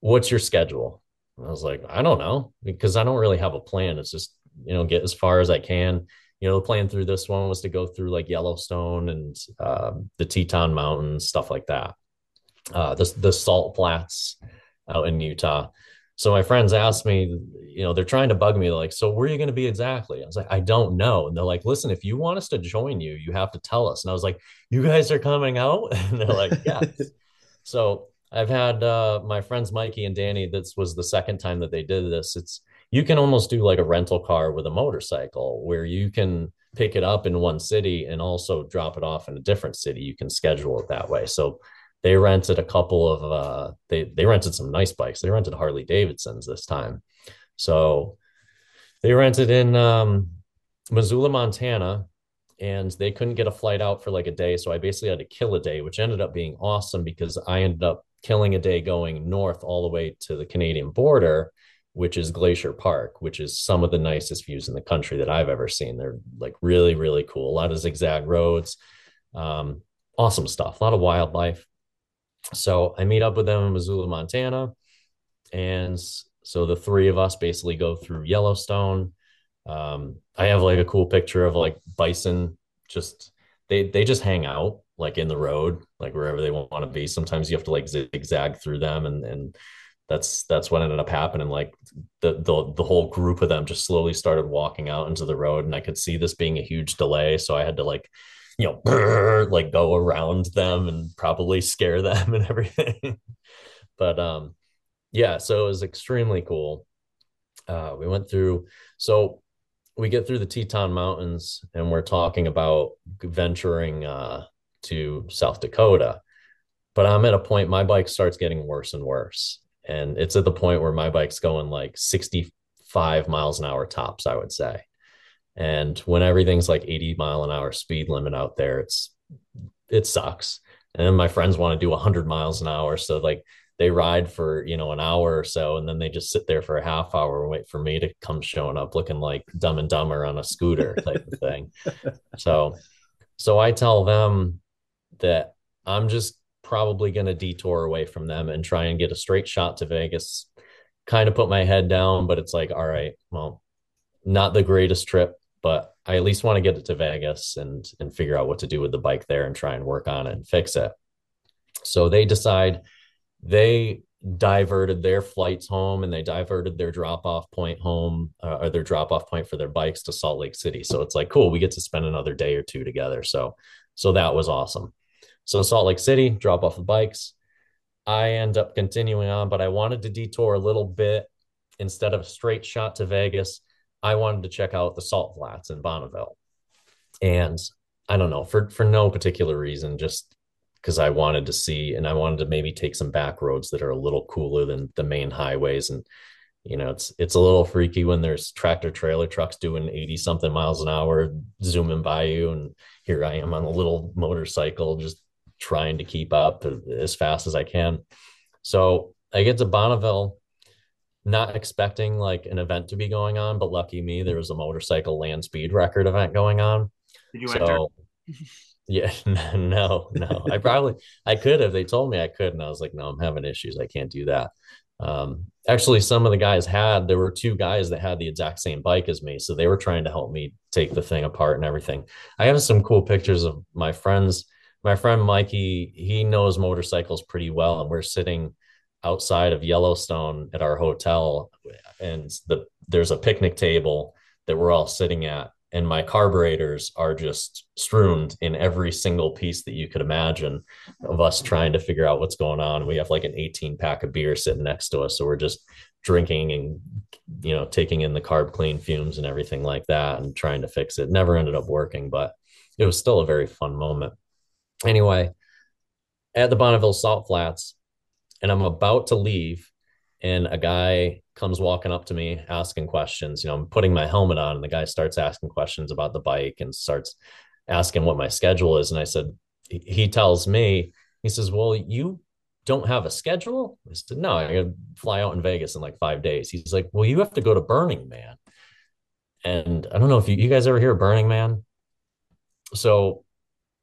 what's your schedule? And I was like, I don't know, because I don't really have a plan. It's just, you know, get as far as I can you know, the plan through this one was to go through like Yellowstone and um, the Teton Mountains, stuff like that. Uh, the the salt flats out in Utah. So my friends asked me, you know, they're trying to bug me, like, so where are you going to be exactly? I was like, I don't know. And they're like, listen, if you want us to join you, you have to tell us. And I was like, you guys are coming out? And they're like, yeah. so I've had uh, my friends Mikey and Danny. This was the second time that they did this. It's you can almost do like a rental car with a motorcycle where you can pick it up in one city and also drop it off in a different city. You can schedule it that way. So they rented a couple of uh they they rented some nice bikes. They rented Harley Davidsons this time. So they rented in um Missoula, Montana, and they couldn't get a flight out for like a day. So I basically had to kill a day, which ended up being awesome because I ended up killing a day going north all the way to the Canadian border which is Glacier Park, which is some of the nicest views in the country that I've ever seen. They're like really, really cool. A lot of zigzag roads, um, awesome stuff, a lot of wildlife. So I meet up with them in Missoula, Montana. And so the three of us basically go through Yellowstone. Um, I have like a cool picture of like bison just they they just hang out like in the road, like wherever they want to be. Sometimes you have to like zigzag through them and and that's that's what ended up happening. Like the, the the whole group of them just slowly started walking out into the road and i could see this being a huge delay. So i had to like you know brrr, like go around them and probably scare them and everything. But um yeah so it was extremely cool. Uh we went through so we get through the teton mountains and we're talking about venturing uh to south dakota. But i'm at a point my bike starts getting worse and worse and it's at the point where my bike's going like 65 miles an hour tops i would say. And when everything's like 80 mile an hour speed limit out there it's it sucks. And then my friends want to do 100 miles an hour so like they ride for you know an hour or so and then they just sit there for a half hour and wait for me to come showing up looking like dumb and dumber on a scooter type of thing. So so i tell them that i'm just probably going to detour away from them and try and get a straight shot to Vegas, kind of put my head down, but it's like, all right, well, not the greatest trip, but I at least want to get it to Vegas and and figure out what to do with the bike there and try and work on it and fix it. So they decide they diverted their flights home and they diverted their drop off point home uh, or their drop off point for their bikes to Salt Lake City. So it's like cool, we get to spend another day or two together. So so that was awesome. So Salt Lake City, drop off the bikes. I end up continuing on, but I wanted to detour a little bit instead of a straight shot to Vegas. I wanted to check out the salt flats in Bonneville. And I don't know, for for no particular reason, just because I wanted to see and I wanted to maybe take some back roads that are a little cooler than the main highways. And you know, it's it's a little freaky when there's tractor trailer trucks doing 80 something miles an hour zooming by you. And here I am on a little motorcycle just trying to keep up as fast as I can. So I get to Bonneville not expecting like an event to be going on, but lucky me, there was a motorcycle land speed record event going on. Did you so, enter? Yeah, no, no. I probably I could have. They told me I could, and I was like, no, I'm having issues. I can't do that. Um, actually, some of the guys had. There were two guys that had the exact same bike as me, so they were trying to help me take the thing apart and everything. I have some cool pictures of my friends. My friend Mikey, he knows motorcycles pretty well, and we're sitting outside of Yellowstone at our hotel, and the there's a picnic table that we're all sitting at, and my carburetors are just strewn in every single piece that you could imagine of us trying to figure out what's going on. We have like an 18 pack of beer sitting next to us, so we're just drinking and you know taking in the carb clean fumes and everything like that and trying to fix it. Never ended up working, but it was still a very fun moment. Anyway, at the Bonneville Salt Flats, and I'm about to leave, and a guy comes walking up to me asking questions. You know, I'm putting my helmet on, and the guy starts asking questions about the bike and starts asking what my schedule is. And I said, he tells me, he says, Well, you don't have a schedule? I said, No, I gotta fly out in Vegas in like five days. He's like, Well, you have to go to Burning Man. And I don't know if you, you guys ever hear Burning Man. So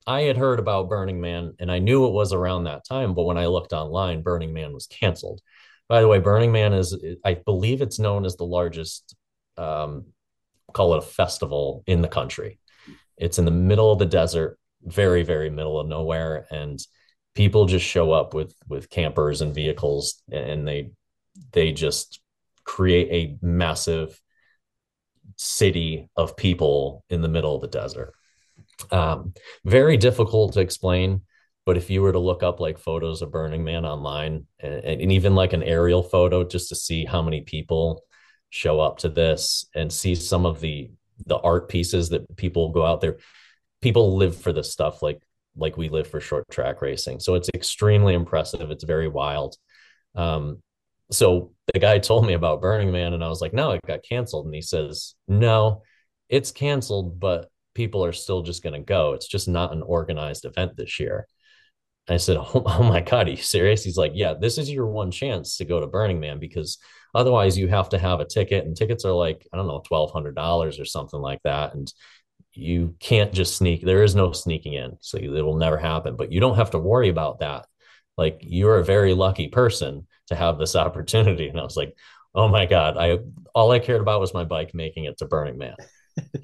I had heard about Burning Man and I knew it was around that time, but when I looked online, Burning Man was canceled. By the way, Burning Man is, I believe it's known as the largest, um, call it a festival in the country. It's in the middle of the desert, very, very middle of nowhere. And people just show up with, with campers and vehicles and they, they just create a massive city of people in the middle of the desert. Um, very difficult to explain, but if you were to look up like photos of Burning Man online and, and even like an aerial photo just to see how many people show up to this and see some of the the art pieces that people go out there people live for this stuff like like we live for short track racing. So it's extremely impressive. It's very wild. Um so the guy told me about burning man and i was like no it got canceled. And he says no it's canceled but people are still just going to go. It's just not an organized event this year. I said, oh, oh, my God, are you serious? He's like, Yeah, this is your one chance to go to Burning Man because otherwise you have to have a ticket, and tickets are like, I don't know, $1,200 or something like that. And you can't just sneak. There is no sneaking in. So it will never happen. But you don't have to worry about that. Like, you're a very lucky person to have this opportunity. And I was like, Oh my God. I all I cared about was my bike making it to Burning Man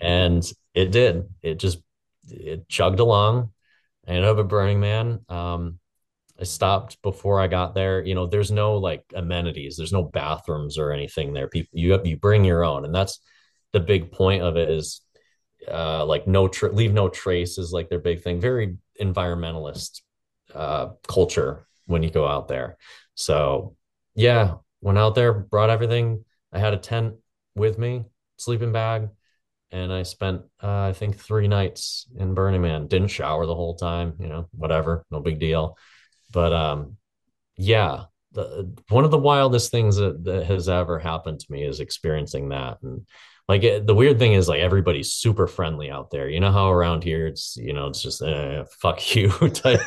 and it did. It just it chugged along. I ended up at Burning Man. Um, I stopped before I got there. You know, there's no like amenities. There's no bathrooms or anything there. People, you you bring your own, and that's the big point of it. Is uh, like no tra- leave no trace is like their big thing. Very environmentalist uh, culture when you go out there. So yeah, went out there, brought everything. I had a tent with me, sleeping bag, and I spent uh, I think three nights in Burning Man. Didn't shower the whole time, you know, whatever, no big deal. But um, yeah, the, one of the wildest things that, that has ever happened to me is experiencing that. And like it, the weird thing is like everybody's super friendly out there. You know how around here it's you know it's just eh, fuck you type.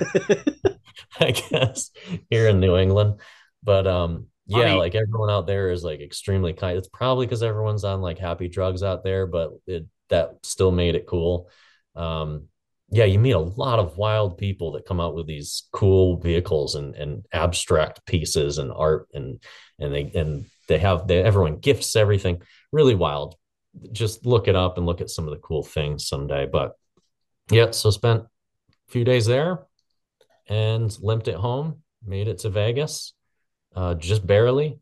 I guess here in New England, but um, yeah, like everyone out there is like extremely kind. It's probably because everyone's on like happy drugs out there, but it that still made it cool. Um, yeah, you meet a lot of wild people that come out with these cool vehicles and and abstract pieces and art and and they and they have they everyone gifts everything. Really wild. Just look it up and look at some of the cool things someday. But yeah, so spent a few days there and limped it home. Made it to Vegas, uh, just barely.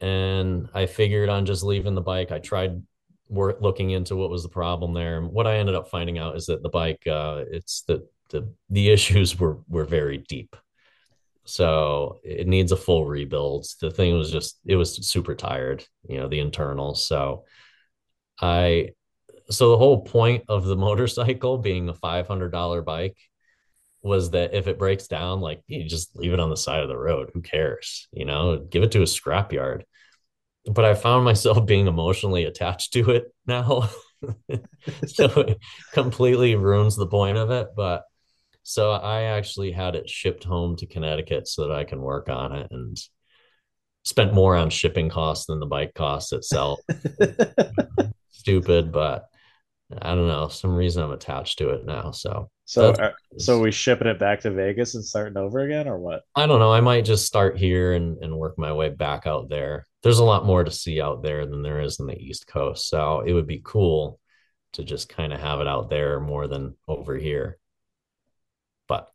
And I figured on just leaving the bike. I tried work looking into what was the problem there. And what I ended up finding out is that the bike, uh, it's the the the issues were were very deep. So it needs a full rebuild. The thing was just it was super tired, you know, the internals. So I so the whole point of the motorcycle being a five hundred dollar bike was that if it breaks down, like you just leave it on the side of the road. Who cares? You know, give it to a scrapyard but I found myself being emotionally attached to it now. so it completely ruins the point of it. But so I actually had it shipped home to Connecticut so that I can work on it and spent more on shipping costs than the bike costs itself. Stupid, but I don't know. Some reason I'm attached to it now. So so uh, so we shipping it back to Vegas and starting over again, or what? I don't know. I might just start here and, and work my way back out there. There's a lot more to see out there than there is in the East Coast. So it would be cool to just kind of have it out there more than over here. But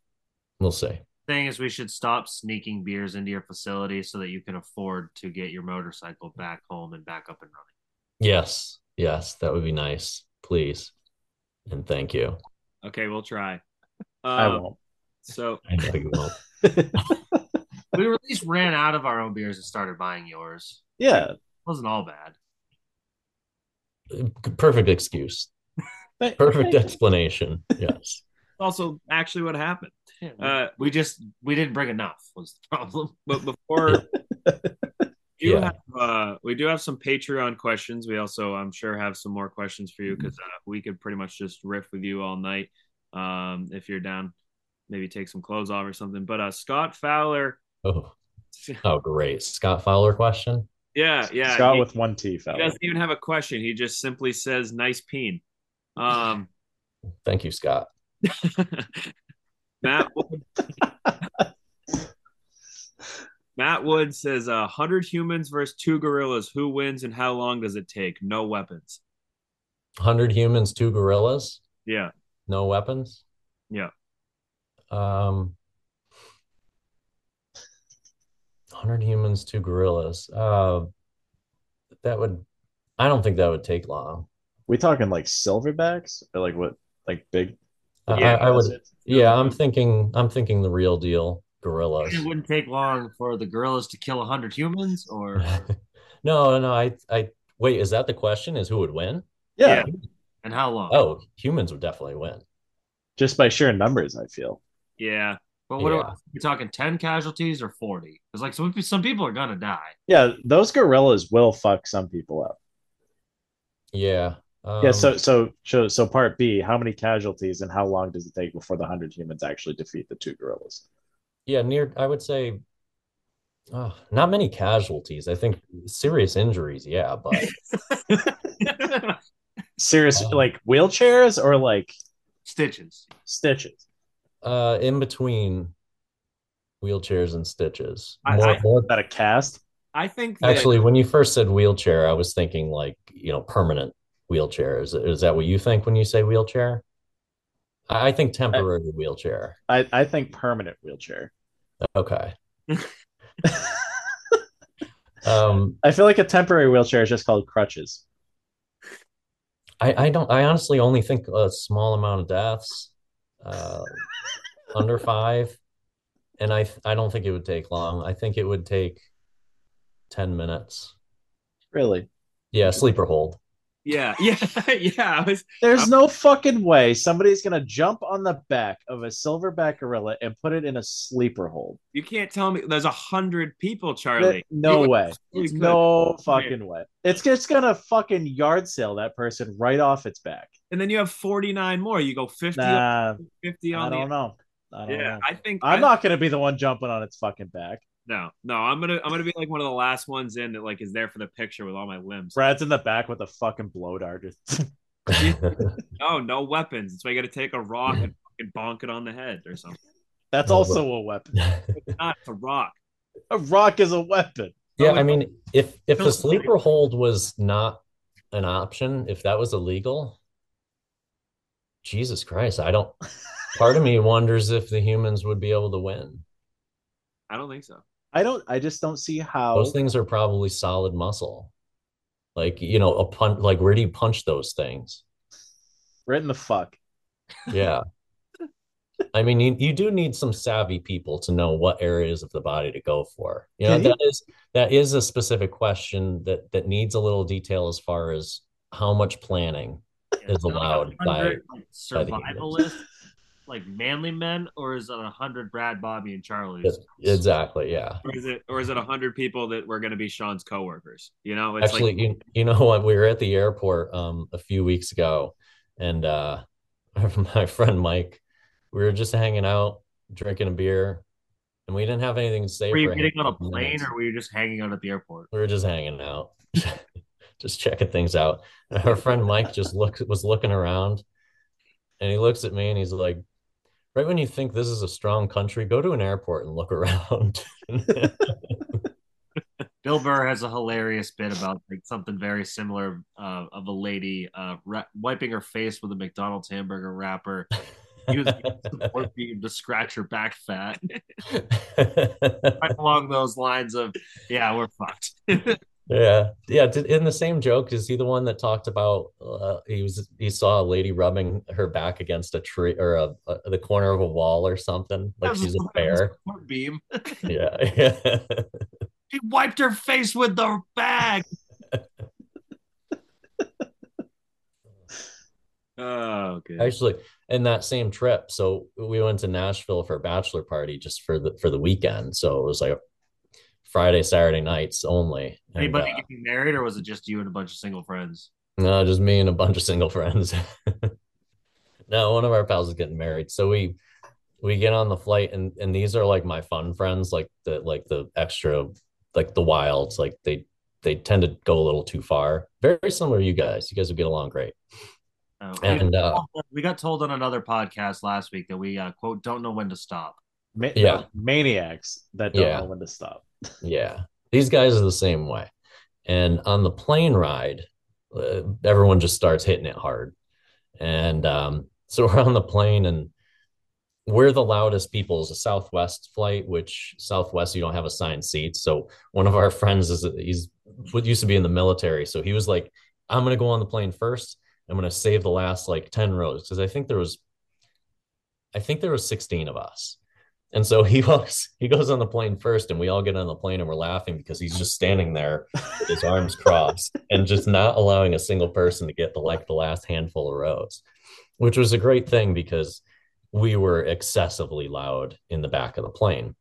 we'll see. Thing is, we should stop sneaking beers into your facility so that you can afford to get your motorcycle back home and back up and running. Yes, yes, that would be nice. Please, and thank you. Okay, we'll try. Um, I won't. So I know you won't. we at least ran out of our own beers and started buying yours. Yeah, it wasn't all bad. Perfect excuse. Perfect explanation. Yes. Also, actually, what happened? Uh, we just we didn't bring enough was the problem. But before do Yeah. have uh, we do have some Patreon questions. We also, I'm sure, have some more questions for you because uh, we could pretty much just riff with you all night. Um, if you're down, maybe take some clothes off or something. But uh, Scott Fowler, Oh, oh, great. Scott Fowler question. yeah, yeah, Scott he, with one T, he doesn't even have a question. He just simply says, "Nice peen." Um, Thank you, Scott. Matt Wood. Matt Wood says, "A hundred humans versus two gorillas. Who wins and how long does it take? No weapons." 100 humans, two gorillas, Yeah, no weapons. yeah. Um, 100 humans, two gorillas. Uh, that would, I don't think that would take long. We talking like silverbacks or like what? Like big? I- Yeah, I, I would, yeah, I'm thinking, I'm thinking the real deal gorillas. It wouldn't take long for the gorillas to kill hundred humans, or no, no, I, I, wait, is that the question? Is who would win? Yeah, and how long? Oh, humans would definitely win. just by sheer numbers, I feel. Yeah. But what Yeah. are we talking? Ten casualties or forty? Because like some some people are gonna die. Yeah, those gorillas will fuck some people up. Yeah. Um, yeah, so so so so part B, how many casualties and how long does it take before the hundred humans actually defeat the two gorillas? Yeah, near, I would say, oh, not many casualties. I think serious injuries. Yeah, but Serious Um, like wheelchairs or like Stitches. stitches? uh, in between wheelchairs and stitches. I- More, I- more Is that a cast? I think that, Actually, when you first said wheelchair, I was thinking like, you know, permanent wheelchair. Is, is that what you think when you say wheelchair? I I think temporary wheelchair. I, I think permanent wheelchair. Okay. um, I feel like a temporary wheelchair is just called crutches. I, I don't, I honestly only think a small amount of deaths, uh, under five. And I, I don't think it would take long. I think it would take 10 minutes. Really? Yeah, sleeper hold. Yeah, yeah, yeah. I was There's no fucking way somebody's gonna jump on the back of a silverback gorilla and put it in a sleeper hold. you can't tell me there's a hundred people, Charlie. No You way. could. No fucking way. It's just gonna fucking yard sale that person right off its back. And then you have 49 more. You go 50 Nah, on, I don't the know. I don't Yeah, know. I think I'm I- not gonna be the one jumping on its fucking back. No, no, I'm gonna I'm gonna be like one of the last ones in that like is there for the picture with all my limbs. Brad's in the back with a fucking blow dart. Just Oh, no weapons. That's why you got to take a rock and fucking bonk it on the head or something. That's No, also a weapon. It's not it's a rock. A rock is a weapon. Yeah, I mean, if if the sleeper hold was not an option, if that was illegal, Jesus Christ, I don't. Part of me wonders if the humans would be able to win. I don't think so. I don't. I just don't see how Those things are probably solid muscle. Like you know, a punch. Like where do you punch those things? right in the fuck. Yeah. I mean, you, you do need some savvy people to know what areas of the body to go for. You know, Can you- that is that is a specific question that that needs a little detail as far as how much planning is allowed by, 100, like, by the humans. survivalist, like manly men, or is it a hundred Brad, Bobby, and Charlie's? Yes, Exactly, yeah. Or is it or is it a hundred people that were going to be Sean's coworkers? You know, it's Actually, like you, you know what? We were at the airport um a few weeks ago, and uh my friend Mike, we were just hanging out, drinking a beer, and we didn't have anything to say. Were you getting on a plane, minutes. or were you just hanging out at the airport? we were just hanging out, just checking things out. And our friend Mike just looked was looking around, and he looks at me and he's like, "Right when you think this is a strong country, go to an airport and look around." Bill Burr has a hilarious bit about like something very similar uh, of a lady uh, ra- wiping her face with a McDonald's hamburger wrapper. Using support beam to scratch her back fat. right along those lines of, yeah, we're fucked. Yeah, yeah. In the same joke, is he the one that talked about uh, he was he saw a lady rubbing her back against a tree or a, a the corner of a wall or something like she's a bear. Support beam. Yeah, yeah. She wiped her face with the bag. oh, good. Actually, in that same trip, so we went to Nashville for a bachelor party just for the for the weekend. So it was like Friday, Saturday nights only. And, Anybody uh, getting married, or was it just you and a bunch of single friends? No, just me and a bunch of single friends. no, one of our pals is getting married. So we we get on the flight and and these are like my fun friends, like the like the extra like the wilds, like they they tend to go a little too far. Very similar to you guys. You guys would get along great. Oh, And, we, uh, we got told on another podcast last week that we uh, quote don't know when to stop. Ma- Yeah. maniacs that don't Yeah. know when to stop. Yeah. These guys are the same way. And on the plane ride, uh, everyone just starts hitting it hard. And um, so we're on the plane and we're the loudest people. It's a Southwest flight, which Southwest, you don't have assigned seats. So one of our friends is, he's what used to be in the military. So he was like, I'm going to go on the plane first. I'm going to save the last like 10 rows. Cause I think there was, I think there was 16 of us. And so he walks, he goes on the plane first, and we all get on the plane and we're laughing because he's just standing there with his arms crossed and just not allowing a single person to get the like the last handful of rows, which was a great thing because we were excessively loud in the back of the plane.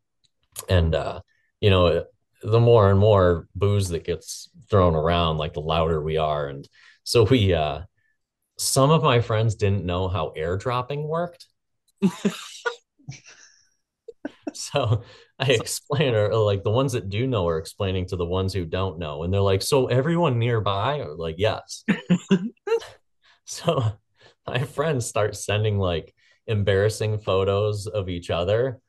And uh, you know, the more and more booze that gets thrown around, like the louder we are. And so we uh some of my friends didn't know how airdropping worked. so I explain, or or, like the ones that do know are explaining to the ones who don't know. And they're like, so everyone nearby are like, yes. so my friends start sending like embarrassing photos of each other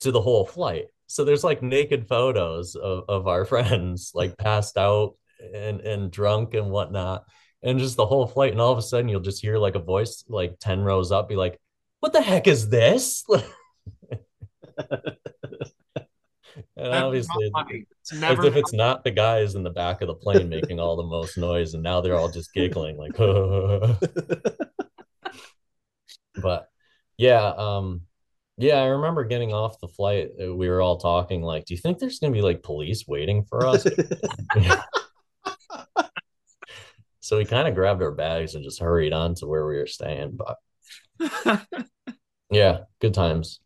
to the whole flight. So there's like naked photos of, of our friends like passed out and, and drunk and whatnot. And just the whole flight. And all of a sudden you'll just hear like a voice like 10 rows up be like, what the heck is this? And That's obviously. It's as if it's not the guys in the back of the plane making all the most noise, and now they're all just giggling like. but yeah, um, yeah, I remember getting off the flight. uh, We were all talking like, "Do you think there's gonna be like police waiting for us?" so we kind of grabbed our bags and just hurried on to where we were staying. But yeah, good times.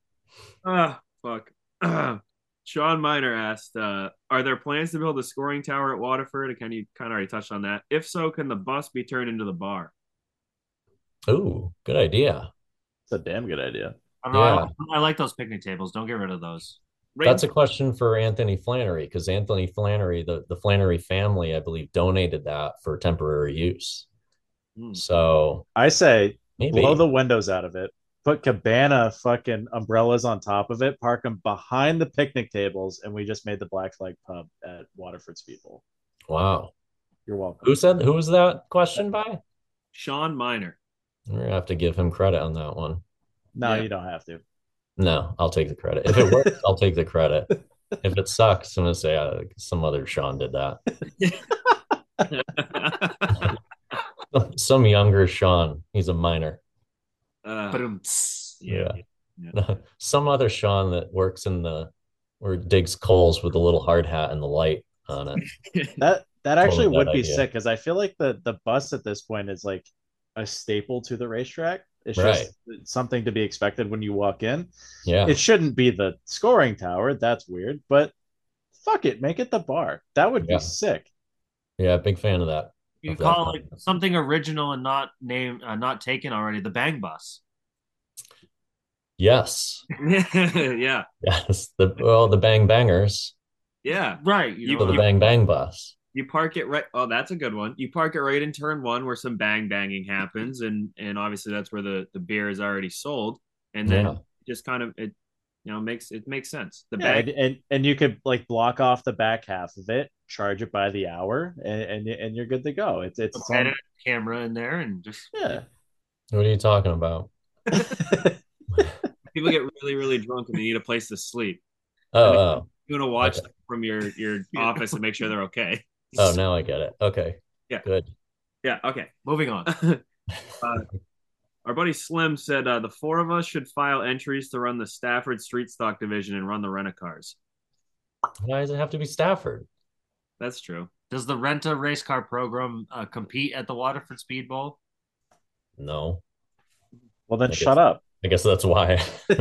Ah, fuck. Sean Miner asked, uh, "Are there plans to build a scoring tower at Waterford?" And can you kind of already touched on that? If so, can the bus be turned into the bar? Ooh, good idea. It's a damn good idea. I, don't know, I Yeah. like- I like those picnic tables. Don't get rid of those. That's a question for Anthony Flannery because Anthony Flannery, the, the Flannery family, I believe, donated that for temporary use. Hmm. So I say maybe blow the windows out of it, put cabana fucking umbrellas on top of it, park them behind the picnic tables, and we just made the Black Flag Pub at Waterford's people. Wow. You're welcome. Who said who was that question by? Sean Miner. We're gonna have to give him credit on that one. No, Yeah. you don't have to. No, I'll take the credit. If it works, I'll take the credit. If it sucks, I'm gonna say uh, some other Sean did that. Some younger Sean. He's a minor. Uh, Ba-dum-ts. Yeah. Yeah. Some other Sean that works in the or digs coals with a little hard hat and the light on it. That that actually Totally would bad be idea. sick because I feel like the the bus at this point is like a staple to the racetrack. It's Right. just something to be expected when you walk in. Yeah. It shouldn't be the scoring tower. That's weird, but fuck it, make it the bar. That would Yeah. be sick. Yeah, big fan of that. You of that call it concept. something original and not named, uh, not taken already. The Bang Bus. Yes. yeah. Yes. The well, the bang bangers. Yeah. Right. You You- So know, the bang bang bus. You park it right. Oh, that's a good one. You park it right in turn one where some bang banging happens, and and obviously that's where the the beer is already sold, and then Yeah. just kind of it, you know, makes it makes sense. The Yeah, bag. and, and and you could like block off the back half of it, charge it by the hour, and and, and you're good to go. It's it's its edit camera in there and just yeah. What are you talking about? People get really really drunk and they need a place to sleep. Oh, oh, You want to watch Okay. them from your your office and make sure they're okay. oh! Now I get it. Okay. Yeah. Good. Yeah. Okay. moving on. uh, our buddy Slim said uh, the four of us should file entries to run the Stafford Street Stock Division and run the rent a cars. Why does it have to be Stafford? That's true. Does the Renta race car program uh, compete at the Waterford Speed Bowl? No. Well, then I shut guess- up. I guess that's why.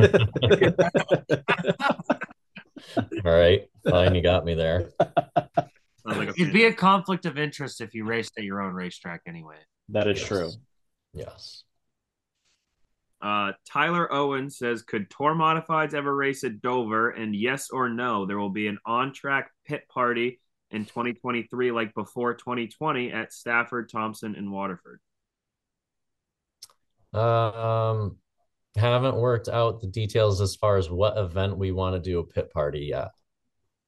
All right. Fine. You got me there. Sounds like a It'd be a conflict of interest if you raced at your own racetrack anyway. That is Yes. true. Yes. Uh, Tyler Owen says, "Could tour modifieds ever race at Dover? And yes or no, there will be an on-track pit party in 2023, like before 2020 at Stafford, Thompson, and Waterford." Um, haven't worked out the details as far as what event we want to do a pit party yet.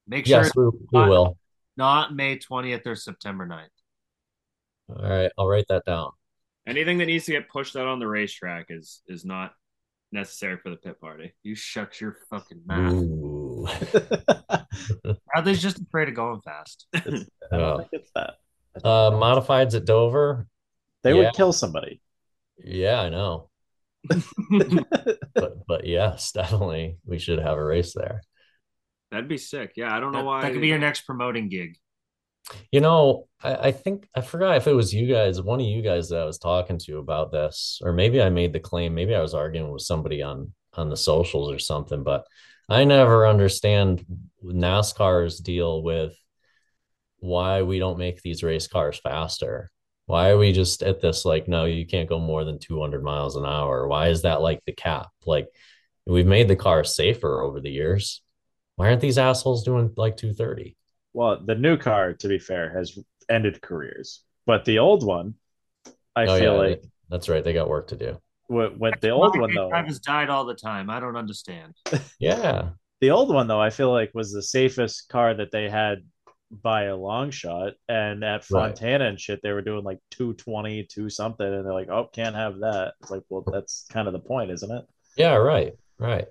Make sure Yes, we, we not- will. not May 20th or September 9th. All right. I'll write that down. Anything that needs to get pushed out on the racetrack is is not necessary for the pit party. You shut your fucking mouth. Ooh. Bradley's just afraid of going fast. I don't Yeah. think it's that. Uh, modifieds at Dover. They Yeah. would kill somebody. Yeah, I know. But but yes, definitely we should have a race there. That'd be sick. Yeah, I don't know That, why. that could be your next promoting gig. You know, I, I think I forgot if it was you guys, one of you guys that I was talking to about this, or maybe I made the claim, maybe I was arguing with somebody on on the socials or something, but I never understand NASCAR's deal with why we don't make these race cars faster. Why are we just at this like, no, you can't go more than 200 miles an hour? Why is that like the cap? Like, we've made the car safer over the years. Why aren't these assholes doing like 230? Well, the new car, to be fair, has ended careers, but the old one, I Oh, feel yeah, like that's right. They got work to do. What, what the old one big though, drivers died all the time. I don't understand. Yeah. the old one though, I feel like was the safest car that they had by a long shot. And at Right. Fontana and shit, they were doing like 220, 2 something, and they're like, oh, can't have that. It's like, well, that's kind of the point, isn't it? Yeah, right. Right.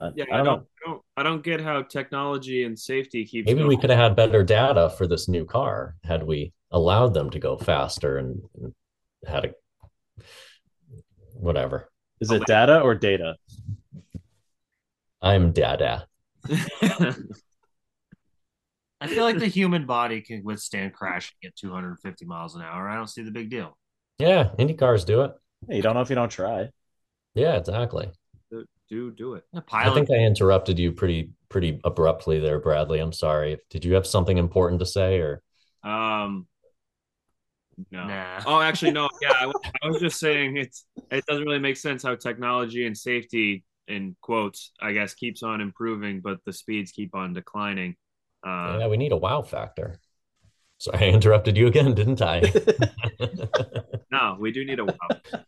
I, Yeah, I don't know. I don't. I don't get how technology and safety keeps. Maybe going. we could have had better data for this new car had we allowed them to go faster and, and had a whatever. Is it data or data? I'm dada. I feel like the human body can withstand crashing at 250 miles an hour. I don't see the big deal. Yeah, Indy cars do it. Hey, you don't know if you don't try. Yeah, exactly. do do do it. The I think I interrupted you pretty pretty abruptly there, Bradley. I'm sorry. Did you have something important to say or Um. No. Nah. Oh, actually, no. Yeah, I, was- I was just saying it's it doesn't really make sense how technology and safety, in quotes, I guess, keeps on improving, but the speeds keep on declining. Uh, Yeah, we need a wow factor. Sorry, I interrupted you again, didn't I? No, we do need a wow.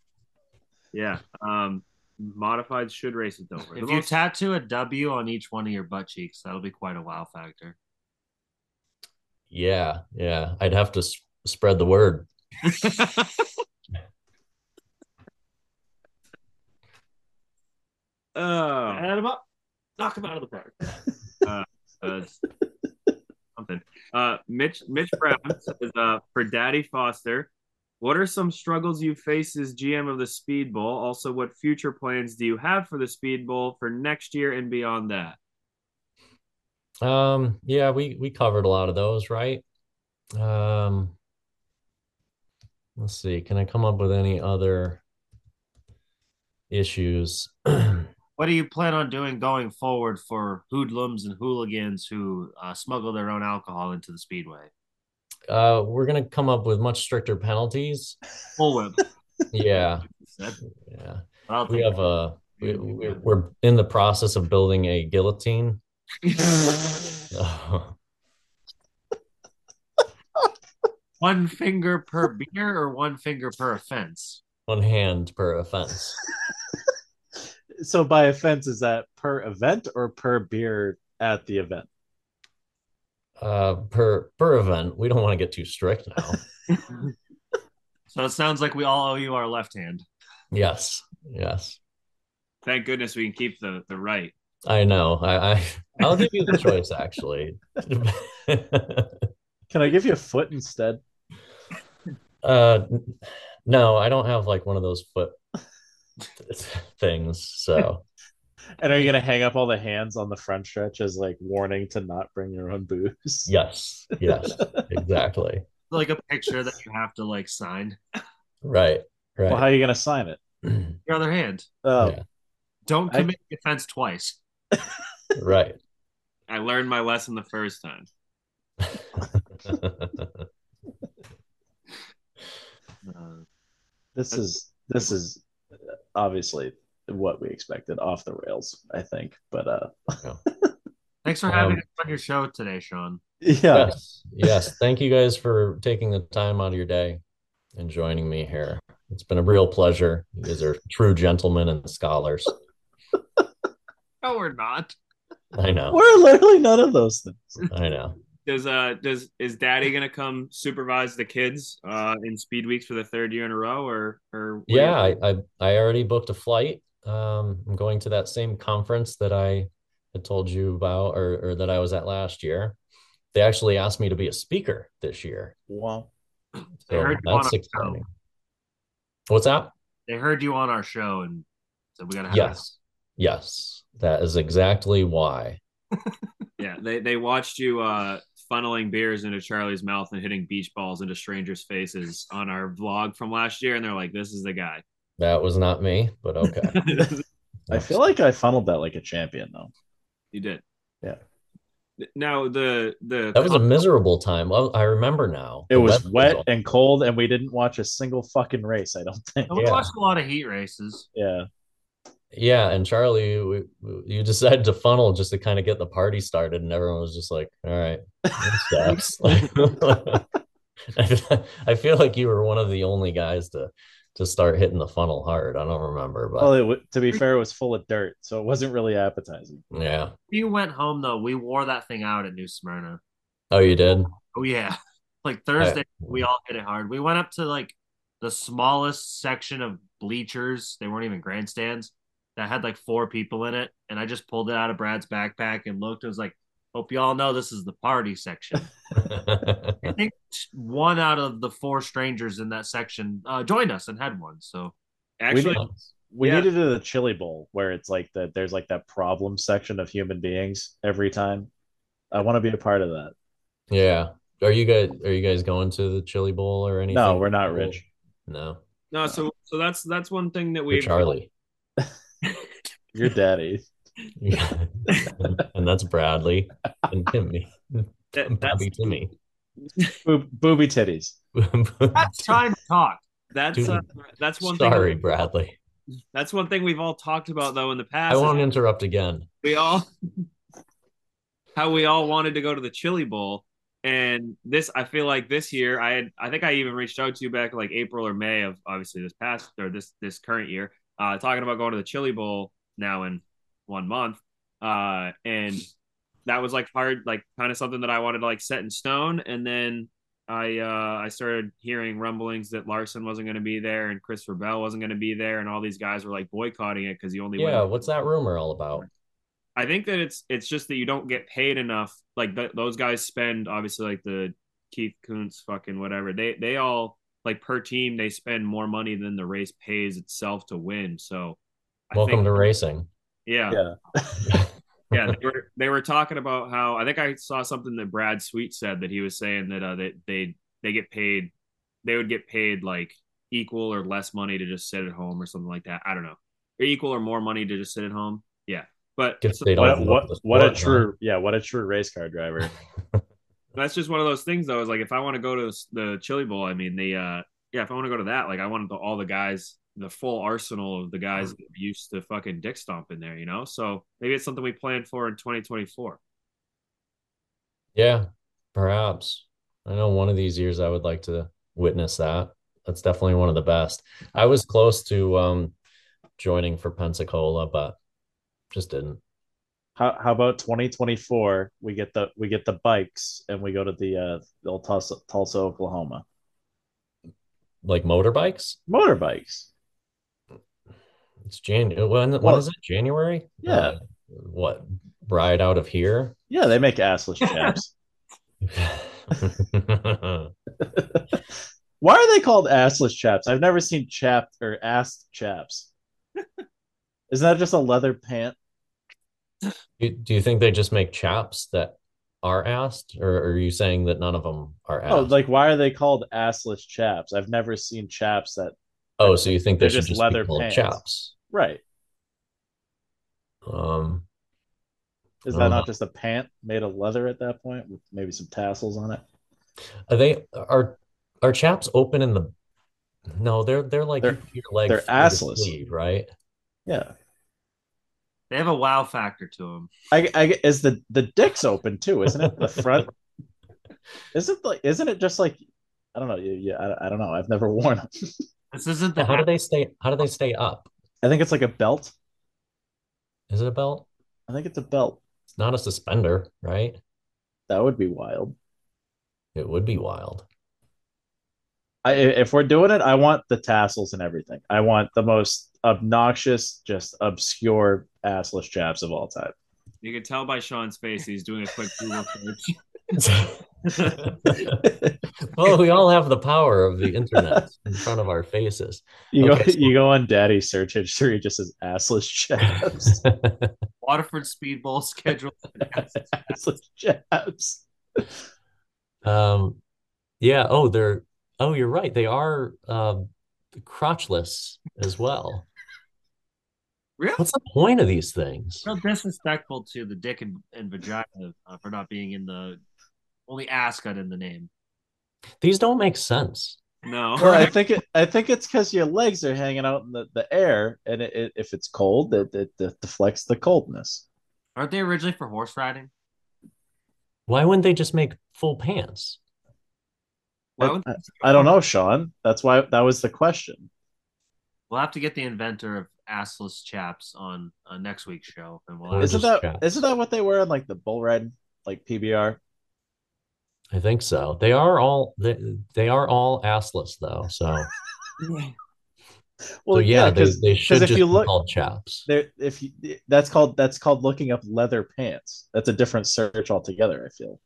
yeah. Um, modified should race at Dover. The If you tattoo a W on each one of your butt cheeks, that'll be quite a wow factor. Yeah, yeah. I'd have to s- spread the word. Oh. Add him up, knock him out of the park. uh, uh, something. Uh, Mitch Mitch Brown says, uh, for Daddy Foster, what are some struggles you face as GM of the Speed Bowl? Also, what future plans do you have for the Speed Bowl for next year and beyond that? Um, yeah, we we covered a lot of those, right? Um, let's see. Can I come up with any other issues? What do you plan on doing going forward for hoodlums and hooligans who uh, smuggle their own alcohol into the speedway? Uh, we're gonna come up with much stricter penalties. Full. Yeah, yeah. We have a we, we- we're in the process of building a guillotine. one finger per beer or one finger per offense? One hand per offense. So by offense, is that per event or per beer at the event? Uh, per per event. We don't want to get too strict now. So it sounds like we all owe you our left hand. Yes, yes. Thank goodness we can keep the the right. I know. I, I I'll give you the choice actually. Can I give you a foot instead? Uh, no, I don't have like one of those foot things. So And are you gonna hang up all the hands on the front stretch as like warning to not bring your own booze? yes, yes, exactly. Like a picture that you have to like sign. Right, right. Well, how are you gonna sign it? Your other hand. Oh, Yeah. Don't commit the offense twice. right. I learned my lesson the first time. Uh, this is this is obviously what we expected off the rails, I think. But uh, thanks for having Um, us on your show today, Sean. yeah, Yes, yes. Thank you guys for taking the time out of your day and joining me here. It's been a real pleasure. You guys are true gentlemen and scholars. No, we're not. I know. we're literally none of those things. I know. Does uh does is Daddy gonna come supervise the kids uh in Speed Weeks for the third year in a row or or what do you Yeah, I. I I already booked a flight. Um, I'm going to that same conference that I had told you about or, or that I was at last year. They actually asked me to be a speaker this year. Wow. They So heard you on that's our exciting. show. What's that? They heard you on our show and said we gotta have Yes. Yes. That is exactly why. Yeah, they they watched you uh funneling beers into Charlie's mouth and hitting beach balls into strangers' faces on our vlog from last year, and they're like, "This is the guy." That was not me, but okay. I feel like I funneled that like a champion though. you did. Yeah. Now the the That was a miserable time. I remember now. It was wet all- and cold, and we didn't watch a single fucking race. I don't think. We Yeah. watched a lot of heat races. Yeah. Yeah, and Charlie, we, we- you decided to funnel just to kind of get the party started, and everyone was just like, "All right, this sucks." I feel- like you were one of the only guys to to start hitting the funnel hard. I don't remember, but Well, it, w- to be fair, it was full of dirt, so it wasn't really appetizing. yeah. If you went home though, we wore that thing out at New Smyrna. Oh, you did? Oh yeah. Like Thursday, we all hit it hard. We went up to like the smallest section of bleachers. They weren't even grandstands that had like four people in it. And I just pulled it out of Brad's backpack and looked. It was like, hope you all know this is the party section. I think one out of the four strangers in that section uh, joined us and had one. So actually we, we yeah. needed a chili bowl where it's like that. There's like that problem section of human beings every time. I want to be a part of that. Yeah. Are you guys are you guys going to the chili bowl or anything? No, we're not rich. No. no, so so that's that's one thing that we Charlie. Your daddy. Yeah. and that's Bradley and Timmy. That- Bobby Timmy. Boob, booby titties. that's time to talk. that's Dude, uh, that's one Sorry, thing. Bradley. That's one thing we've all talked about though in the past. I won't interrupt again. we all how we all wanted to go to the chili bowl and this i feel like this year i had i think i even reached out to you back like april or may of obviously this past or this this current year uh, talking about going to the Chili Bowl now in one month, uh, and that was like hard, like kind of something that I wanted to like set in stone. And then I uh, I started hearing rumblings that Larson wasn't going to be there and Christopher Bell wasn't going to be there, and all these guys were like boycotting it because he only Yeah, went. what's that rumor all about? I think that it's it's just that you don't get paid enough. Like th- those guys spend obviously like the Keith Kunz fucking whatever. They they all like per team they spend more money than the race pays itself to win. So I Welcome think- to racing. Yeah. Yeah. yeah, they were they were talking about how I think I saw something that Brad Sweet said that he was saying that uh, that they they get paid they would get paid like equal or less money to just sit at home or something like that. I don't know. Equal or more money to just sit at home. Yeah. But Guess they What, what, love the what a sport, true yeah, what a true race car driver. that's just one of those things though, is like if I want to go to the Chili Bowl, I mean the uh yeah, if I want to go to that, like I want the, all the guys the full arsenal of the guys that used to fucking dick stomp in there, you know? So maybe it's something we plan for in 2024. Yeah, perhaps. I know one of these years I would like to witness that. That's definitely one of the best. I was close to um joining for Pensacola, but just didn't. How how about 2024? We get the we get the bikes and we go to the uh the old Tulsa, Tulsa, Oklahoma. Like motorbikes? Motorbikes. It's January. When when Well- is it? January? Yeah. Uh, what? Ride out of here? Yeah, they make assless chaps. Why are they called assless chaps? I've never seen chapped or assed chaps. Isn't that just a leather pant? Do, do you think they just make chaps that are asked, or are you saying that none of them are asked? Oh, like why are they called assless chaps? I've never seen chaps that. Oh, so you think they they're should just just leather be chaps? Right? Um, Is that don't just a pant made of leather at that point with maybe some tassels on it? Are they are are chaps open in the? No, they're they're like They're- your leg they're through the assless. sleeve, right? Yeah. They have a wow factor to them. I, I is the the dick's open too, isn't it? The front. Isn't like isn't it just like I don't know. Yeah, yeah I, I don't know. I've never worn them. This isn't the How do they stay? How do they stay up? I think it's like a belt. Is it a belt? I think it's a belt. It's not a suspender, right? That would be wild. It would be wild. I, if we're doing it, I want the tassels and everything. I want the most obnoxious, just obscure assless chaps of all time. You can tell by Sean's face he's doing a quick Google search. well, we all have the power of the internet in front of our faces. You Okay, go, so- you go on Daddy's search history, it just says assless chaps. Waterford Speedball Bowl schedule. assless chaps. Um, yeah. Oh, they're. Oh, you're right. They are uh, crotchless as well. Really? What's the point of these things? So disrespectful to the dick and, and vagina uh, for not being in the only ass got in the name. These don't make sense. No. Well, I think it. I think it's because your legs are hanging out in the, the air, and it, it, if it's cold, it, it, it deflects the coldness. Aren't they originally for horse riding? Why wouldn't they just make full pants? Why I, I, I don't know, Sean. That's why that was the question. We'll have to get the inventor of assless chaps on uh, next week's show, and we'll. Isn't just that chaps. not that what they wear in like the bull riding, like PBR? I think so. They are all they, they are all assless though. So, so yeah, they, they should if just you be look, called chaps. there, if you, that's called that's called looking up leather pants. That's a different search altogether. I feel.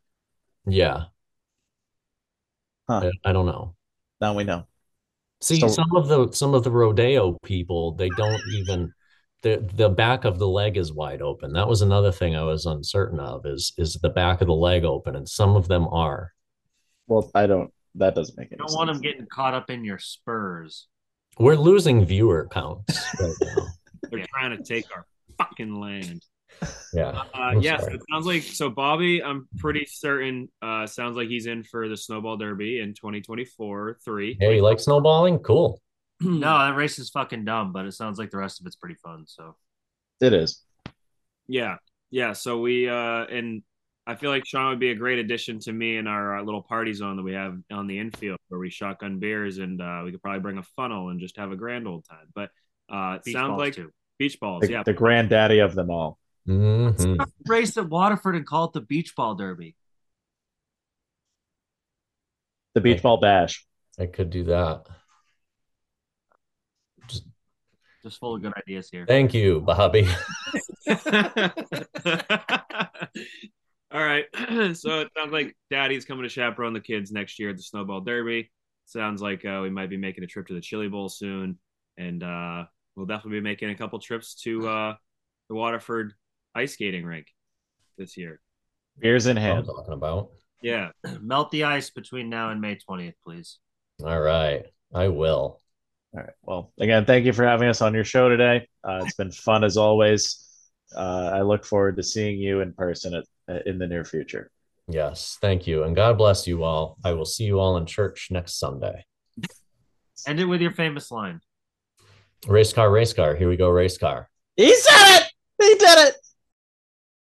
Yeah. Huh. I, I don't know. Now we know. See, So- some of the some of the rodeo people, they don't even the the back of the leg is wide open. That was another thing I was uncertain of is is the back of the leg open, and some of them are. Well, I don't. That doesn't make You don't sense. want them getting caught up in your spurs. We're losing viewer counts right now. They're trying to take our fucking land. Yeah. Uh, yeah, so it sounds like so. Bobby, I'm pretty certain. Uh, sounds like he's in for the Snowball Derby in 2024 three. Hey, you like snowballing? Cool. No, that race is fucking dumb, but it sounds like the rest of it's pretty fun. So It is. Yeah, yeah. So we uh, and I feel like Sean would be a great addition to me and our, uh little party zone that we have on the infield where we shotgun beers and uh, we could probably bring a funnel and just have a grand old time. But Uh, Beach sounds like too. beach balls. The, yeah, the granddaddy of them all. Mhm. Race at Waterford and call it the Beach Ball Derby. The beach ball bash. I could do that. Just full of good ideas here. Thank you, Bobby. All right. so it sounds like Daddy's coming to chaperone the kids next year at the Snowball Derby. Sounds like uh, we might be making a trip to the Chili Bowl soon, and uh, we'll definitely be making a couple trips to uh, the Waterford ice skating rink this year. Beers in I'm hand. talking about. Yeah. Melt the ice between now and May 20th, please. All right. I will. All right. Well, again, thank you for having us on your show today. Uh, it's been fun as always. Uh, I look forward to seeing you in person at, in the near future. Yes. Thank you. And God bless you all. I will see you all in church next Sunday. End it with your famous line. Race car, race car. Here we go, race car. He said it.